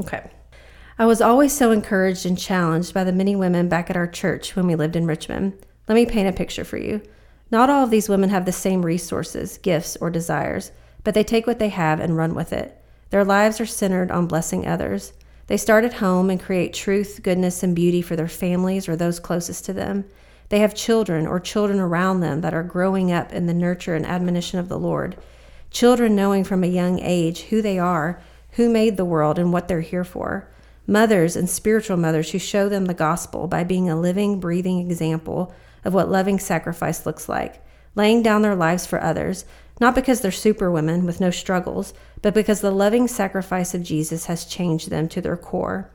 okay. I was always so encouraged and challenged by the many women back at our church when we lived in Richmond. Let me paint a picture for you. Not all of these women have the same resources, gifts, or desires, but they take what they have and run with it. Their lives are centered on blessing others. They start at home and create truth, goodness, and beauty for their families or those closest to them. They have children or children around them that are growing up in the nurture and admonition of the Lord. Children knowing from a young age who they are, who made the world, and what they're here for. Mothers and spiritual mothers who show them the gospel by being a living, breathing example of what loving sacrifice looks like, laying down their lives for others, not because they're superwomen with no struggles, but because the loving sacrifice of Jesus has changed them to their core.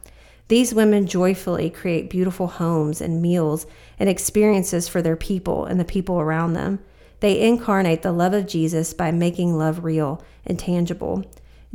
These women joyfully create beautiful homes and meals and experiences for their people and the people around them. They incarnate the love of Jesus by making love real and tangible.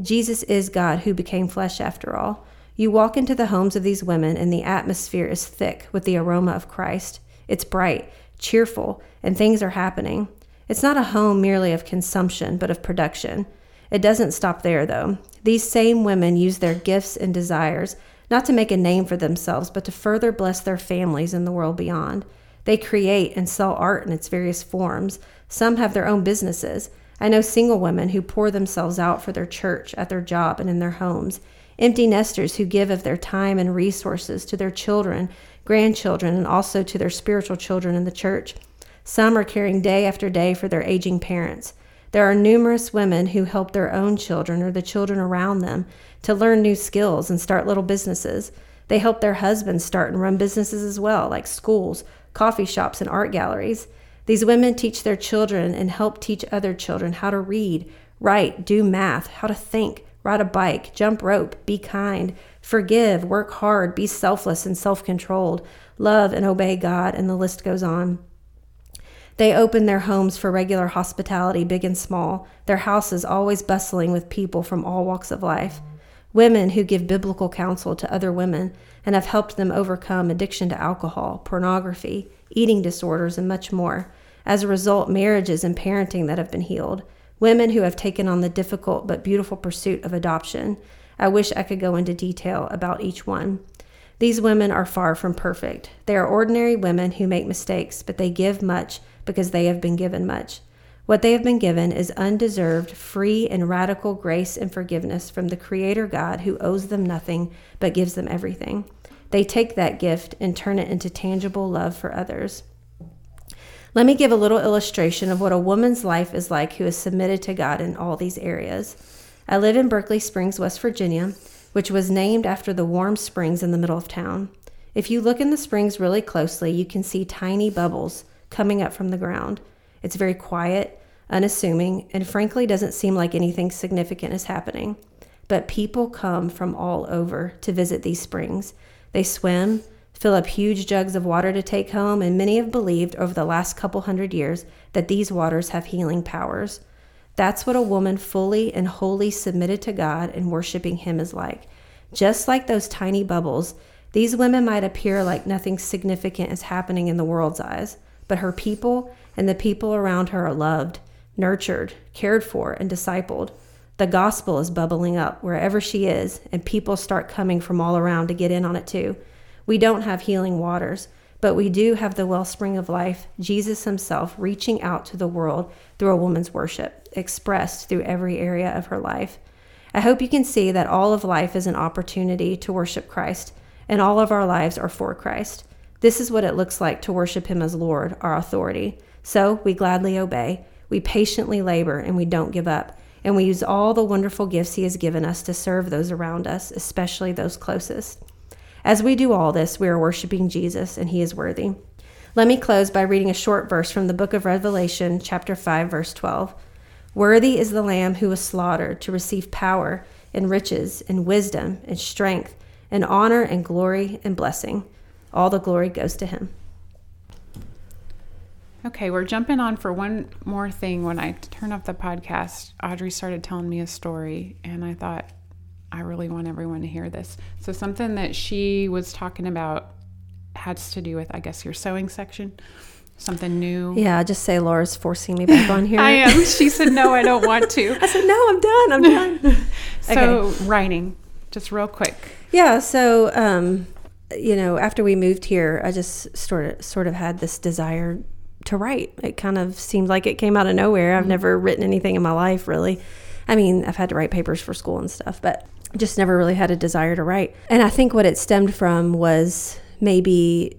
Jesus is God who became flesh after all. You walk into the homes of these women, and the atmosphere is thick with the aroma of Christ. It's bright, cheerful, and things are happening. It's not a home merely of consumption, but of production. It doesn't stop there, though. These same women use their gifts and desires not to make a name for themselves, but to further bless their families and the world beyond. They create and sell art in its various forms. Some have their own businesses. I know single women who pour themselves out for their church, at their job, and in their homes. Empty nesters who give of their time and resources to their children, grandchildren, and also to their spiritual children in the church. Some are caring day after day for their aging parents. There are numerous women who help their own children or the children around them to learn new skills and start little businesses. They help their husbands start and run businesses as well, like schools, coffee shops, and art galleries. These women teach their children and help teach other children how to read, write, do math, how to think, ride a bike, jump rope, be kind, forgive, work hard, be selfless and self controlled, love and obey God, and the list goes on. They open their homes for regular hospitality, big and small, their houses always bustling with people from all walks of life. Women who give biblical counsel to other women and have helped them overcome addiction to alcohol, pornography, eating disorders, and much more. As a result, marriages and parenting that have been healed. Women who have taken on the difficult but beautiful pursuit of adoption. I wish I could go into detail about each one. These women are far from perfect. They are ordinary women who make mistakes, but they give much because they have been given much. What they have been given is undeserved, free, and radical grace and forgiveness from the Creator God who owes them nothing but gives them everything. They take that gift and turn it into tangible love for others. Let me give a little illustration of what a woman's life is like who is submitted to God in all these areas. I live in Berkeley Springs, West Virginia, which was named after the warm springs in the middle of town. If you look in the springs really closely, you can see tiny bubbles coming up from the ground. It's very quiet, unassuming, and frankly doesn't seem like anything significant is happening. But people come from all over to visit these springs. They swim, fill up huge jugs of water to take home, and many have believed over the last couple hundred years that these waters have healing powers. That's what a woman fully and wholly submitted to God and worshiping Him is like. Just like those tiny bubbles, these women might appear like nothing significant is happening in the world's eyes but her people and the people around her are loved, nurtured, cared for, and discipled. The gospel is bubbling up wherever she is, and people start coming from all around to get in on it too. We don't have healing waters, but we do have the wellspring of life, Jesus Himself reaching out to the world through a woman's worship, expressed through every area of her life. I hope you can see that all of life is an opportunity to worship Christ, and all of our lives are for Christ. This is what it looks like to worship Him as Lord, our authority. So we gladly obey, we patiently labor, and we don't give up. And we use all the wonderful gifts He has given us to serve those around us, especially those closest. As we do all this, we are worshiping Jesus, and He is worthy. Let me close by reading a short verse from the book of Revelation, chapter 5, verse 12. Worthy is the Lamb who was slaughtered to receive power and riches and wisdom and strength and honor and glory and blessing. All the glory goes to him. Okay, we're jumping on for one more thing. When I turn off the podcast, Audrey started telling me a story, and I thought, I really want everyone to hear this. So, something that she was talking about has to do with, I guess, your sewing section. Something new. Yeah, just say Laura's forcing me back on here. I am. She said, No, I don't want to. I said, No, I'm done. I'm done. so, okay. writing just real quick. Yeah. So, um, you know, after we moved here, I just sort of sort of had this desire to write. It kind of seemed like it came out of nowhere. I've never written anything in my life, really. I mean, I've had to write papers for school and stuff, but just never really had a desire to write. And I think what it stemmed from was maybe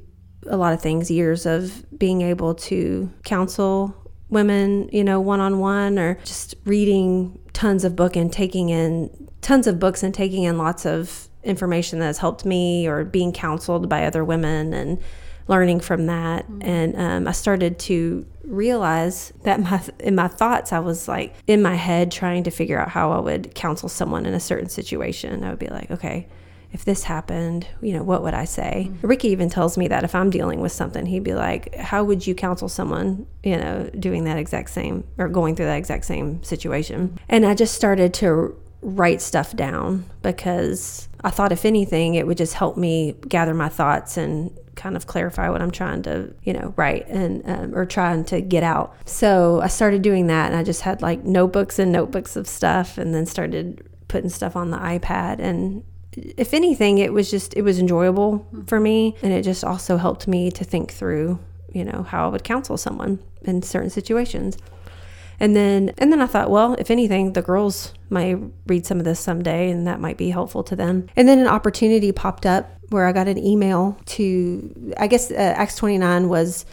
a lot of things years of being able to counsel women, you know, one on one, or just reading tons of book and taking in tons of books and taking in lots of information that has helped me, or being counseled by other women and learning from that. And um, I started to realize that my in my thoughts, I was like in my head trying to figure out how I would counsel someone in a certain situation. I would be like, okay if this happened, you know, what would I say? Mm-hmm. Ricky even tells me that if I'm dealing with something, he'd be like, How would you counsel someone, you know, doing that exact same or going through that exact same situation? And I just started to write stuff down because I thought, if anything, it would just help me gather my thoughts and kind of clarify what I'm trying to, you know, write and um, or trying to get out. So I started doing that, and I just had like notebooks and notebooks of stuff, and then started putting stuff on the iPad and if anything, it was just, it was enjoyable for me. And it just also helped me to think through, you know, how I would counsel someone in certain situations. And then, and then I thought, well, if anything, the girls might read some of this someday and that might be helpful to them. And then an opportunity popped up where I got an email to, I guess uh, Acts 29 was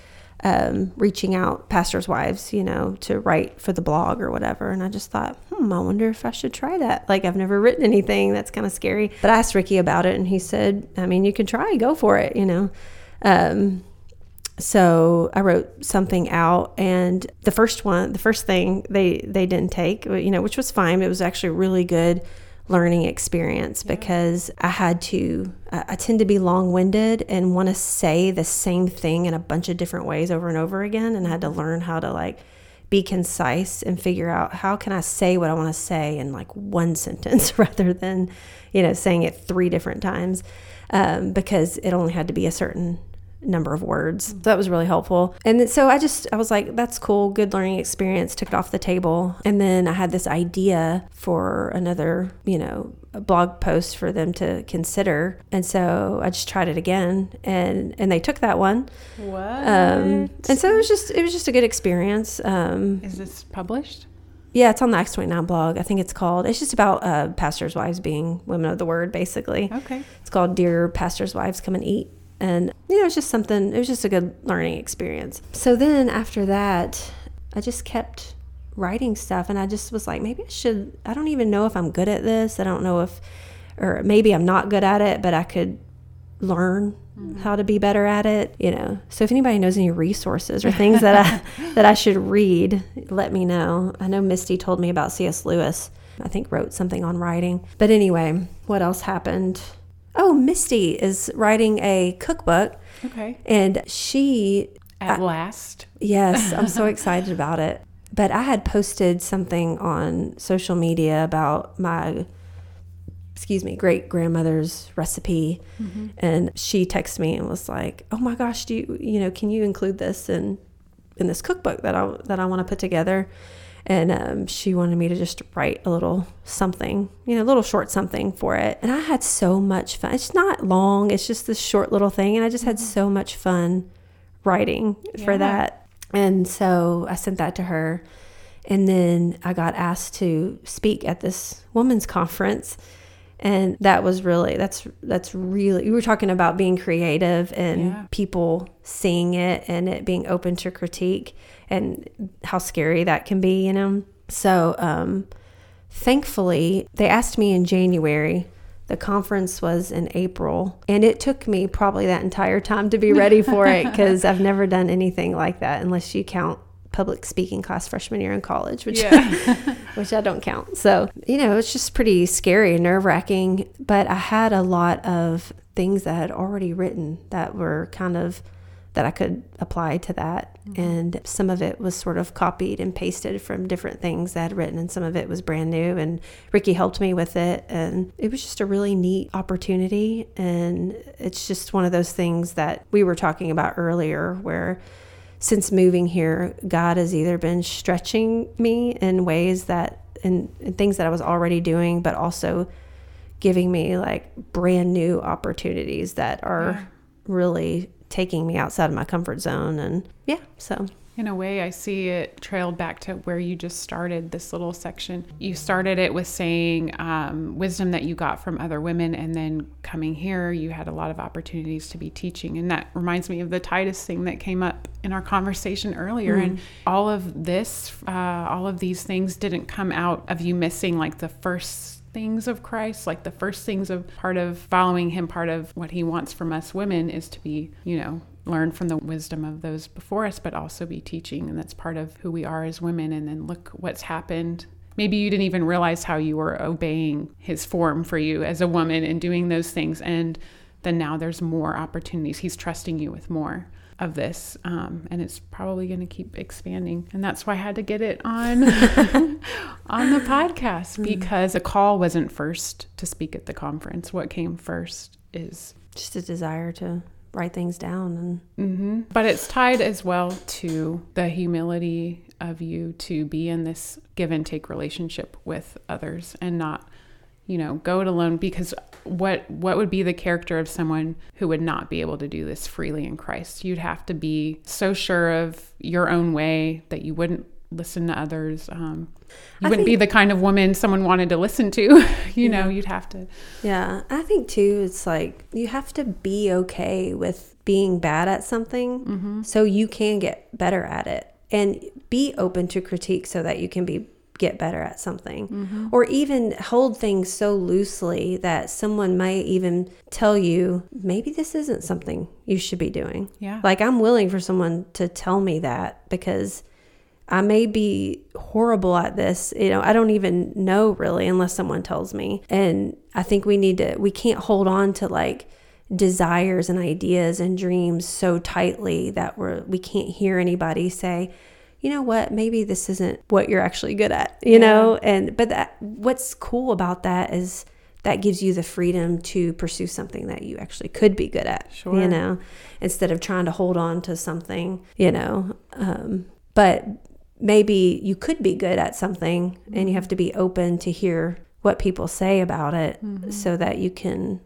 um, reaching out pastors' wives, you know, to write for the blog or whatever. And I just thought, hmm, I wonder if I should try that. Like, I've never written anything. That's kind of scary. But I asked Ricky about it, and he said, I mean, you can try, go for it, you know. Um, so I wrote something out, and the first one, the first thing they they didn't take, you know, which was fine. It was actually really good learning experience because I had to, I tend to be long winded and want to say the same thing in a bunch of different ways over and over again. And I had to learn how to like be concise and figure out how can I say what I want to say in like one sentence rather than, you know, saying it three different times um, because it only had to be a certain number of words. So that was really helpful. And so I just, I was like, that's cool, good learning experience, took it off the table. And then I had this idea for another, you know, blog post for them to consider. And so I just tried it again and, and they took that one. What? Um, and so it was just, it was just a good experience. Um, Is this published? Yeah, it's on the Acts 29 blog. I think it's called, it's just about uh, pastors' wives being women of the word, basically. Okay. It's called Dear Pastors' Wives Come and Eat. And, you know, it's just something, it was just a good learning experience. So then after that, I just kept writing stuff and I just was like, maybe I should, I don't even know if I'm good at this. I don't know if, or maybe I'm not good at it, but I could learn mm-hmm. how to be better at it you know so if anybody knows any resources or things that i that i should read let me know i know misty told me about cs lewis i think wrote something on writing but anyway what else happened oh, Misty is writing a cookbook. Okay. And she. At I, last. Yes, I'm so excited about it. But I had posted something on social media about my, excuse me, great grandmother's recipe. Mm-hmm. And she texted me and was like, oh my gosh, do you, you know, can you include this in, in this cookbook that I, that I want to put together? And um, she wanted me to just write a little something, you know, a little short something for it. And I had so much fun. It's not long, it's just this short little thing. And I just had mm-hmm. so much fun writing yeah. for that. And so I sent that to her. And then I got asked to speak at this women's conference. And that was really, that's, that's really, we were talking about being creative and yeah. people seeing it and it being open to critique and how scary that can be, you know? So, um, thankfully, they asked me in January. The conference was in April, and it took me probably that entire time to be ready for it because I've never done anything like that unless you count public speaking class freshman year in college, which yeah. which I don't count. So, you know, it's just pretty scary and nerve wracking. But I had a lot of things that I had already written that were kind of that I could apply to that. Mm-hmm. And some of it was sort of copied and pasted from different things I had written, and some of it was brand new. And Ricky helped me with it. And it was just a really neat opportunity. And it's just one of those things that we were talking about earlier where since moving here, God has either been stretching me in ways that, in, in things that I was already doing, but also giving me like brand new opportunities that are Yeah. really taking me outside of my comfort zone. And yeah, so In a way, I see it trailed back to where you just started this little section. You started it with saying um, wisdom that you got from other women, and then coming here, you had a lot of opportunities to be teaching. And that reminds me of the Titus thing that came up in our conversation earlier. And all of this, uh, all of these things didn't come out of you missing like the first things of Christ, like the first things of part of following him, part of what he wants from us women is to be, you know, learn from the wisdom of those before us, but also be teaching. And that's part of who we are as women. And then look what's happened. Maybe you didn't even realize how you were obeying his form for you as a woman and doing those things. And then now there's more opportunities. He's trusting you with more of this. Um, and it's probably going to keep expanding. And that's why I had to get it on on the podcast because a call wasn't first to speak at the conference. What came first is just a desire to write things down and mm-hmm. But it's tied as well to the humility of you to be in this give and take relationship with others and not, you know, go it alone because what what would be the character of someone who would not be able to do this freely in Christ? You'd have to be so sure of your own way that you wouldn't listen to others. Um, you I wouldn't be the kind of woman someone wanted to listen to. you know, you'd have to. Yeah, I think too, it's like you have to be okay with being bad at something so you can get better at it and be open to critique so that you can be get better at something mm-hmm. or even hold things so loosely that someone might even tell you maybe this isn't something you should be doing Yeah. like i'm willing for someone to tell me that because I may be horrible at this. You know, I don't even know really unless someone tells me. And I think we need to, we can't hold on to like desires and ideas and dreams so tightly that we're, we can't hear anybody say, you know what, maybe this isn't what you're actually good at, you know? And, but that, what's cool about that is that gives you the freedom to pursue something that you actually could be good at, Sure. you know, instead of trying to hold on to something, you know. Um, but maybe you could be good at something and you have to be open to hear what people say about it so that you can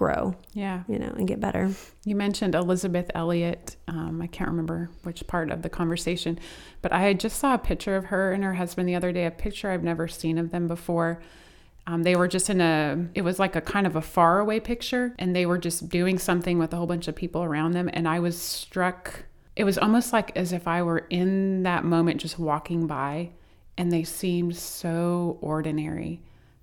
grow, Yeah. you know, and get better. You mentioned Elisabeth Elliot. Um, I can't remember which part of the conversation, but I just saw a picture of her and her husband the other day, a picture I've never seen of them before. Um, they were just in a, it was like a kind of a faraway picture, and they were just doing something with a whole bunch of people around them. And I was struck, it was almost like as if I were in that moment just walking by, and they seemed so ordinary,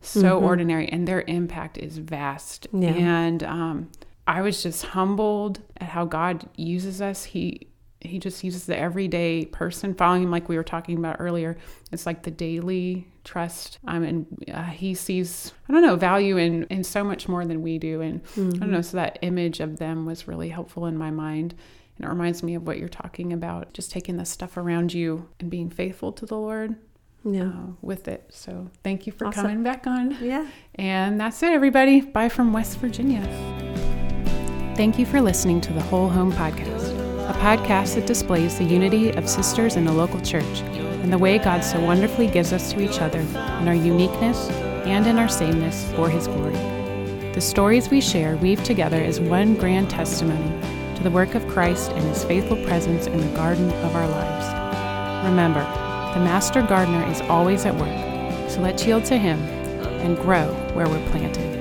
so ordinary, and their impact is vast. Yeah. And um, I was just humbled at how God uses us. He he just uses the everyday person following him, like we were talking about earlier. It's like the daily trust. Um, and uh, he sees I don't know value in in so much more than we do. And I don't know. So that image of them was really helpful in my mind. And it reminds me of what you're talking about, just taking the stuff around you and being faithful to the Lord Yeah. uh, with it. So thank you for Awesome. coming back on. Yeah. And that's it, everybody. Bye from West Virginia. Thank you for listening to the Whole Home Podcast, a podcast that displays the unity of sisters in the local church and the way God so wonderfully gives us to each other in our uniqueness and in our sameness for His glory. The stories we share weave together as one grand testimony to the work of Christ and His faithful presence in the garden of our lives. Remember, the Master Gardener is always at work, so let's yield to Him and grow where we're planted.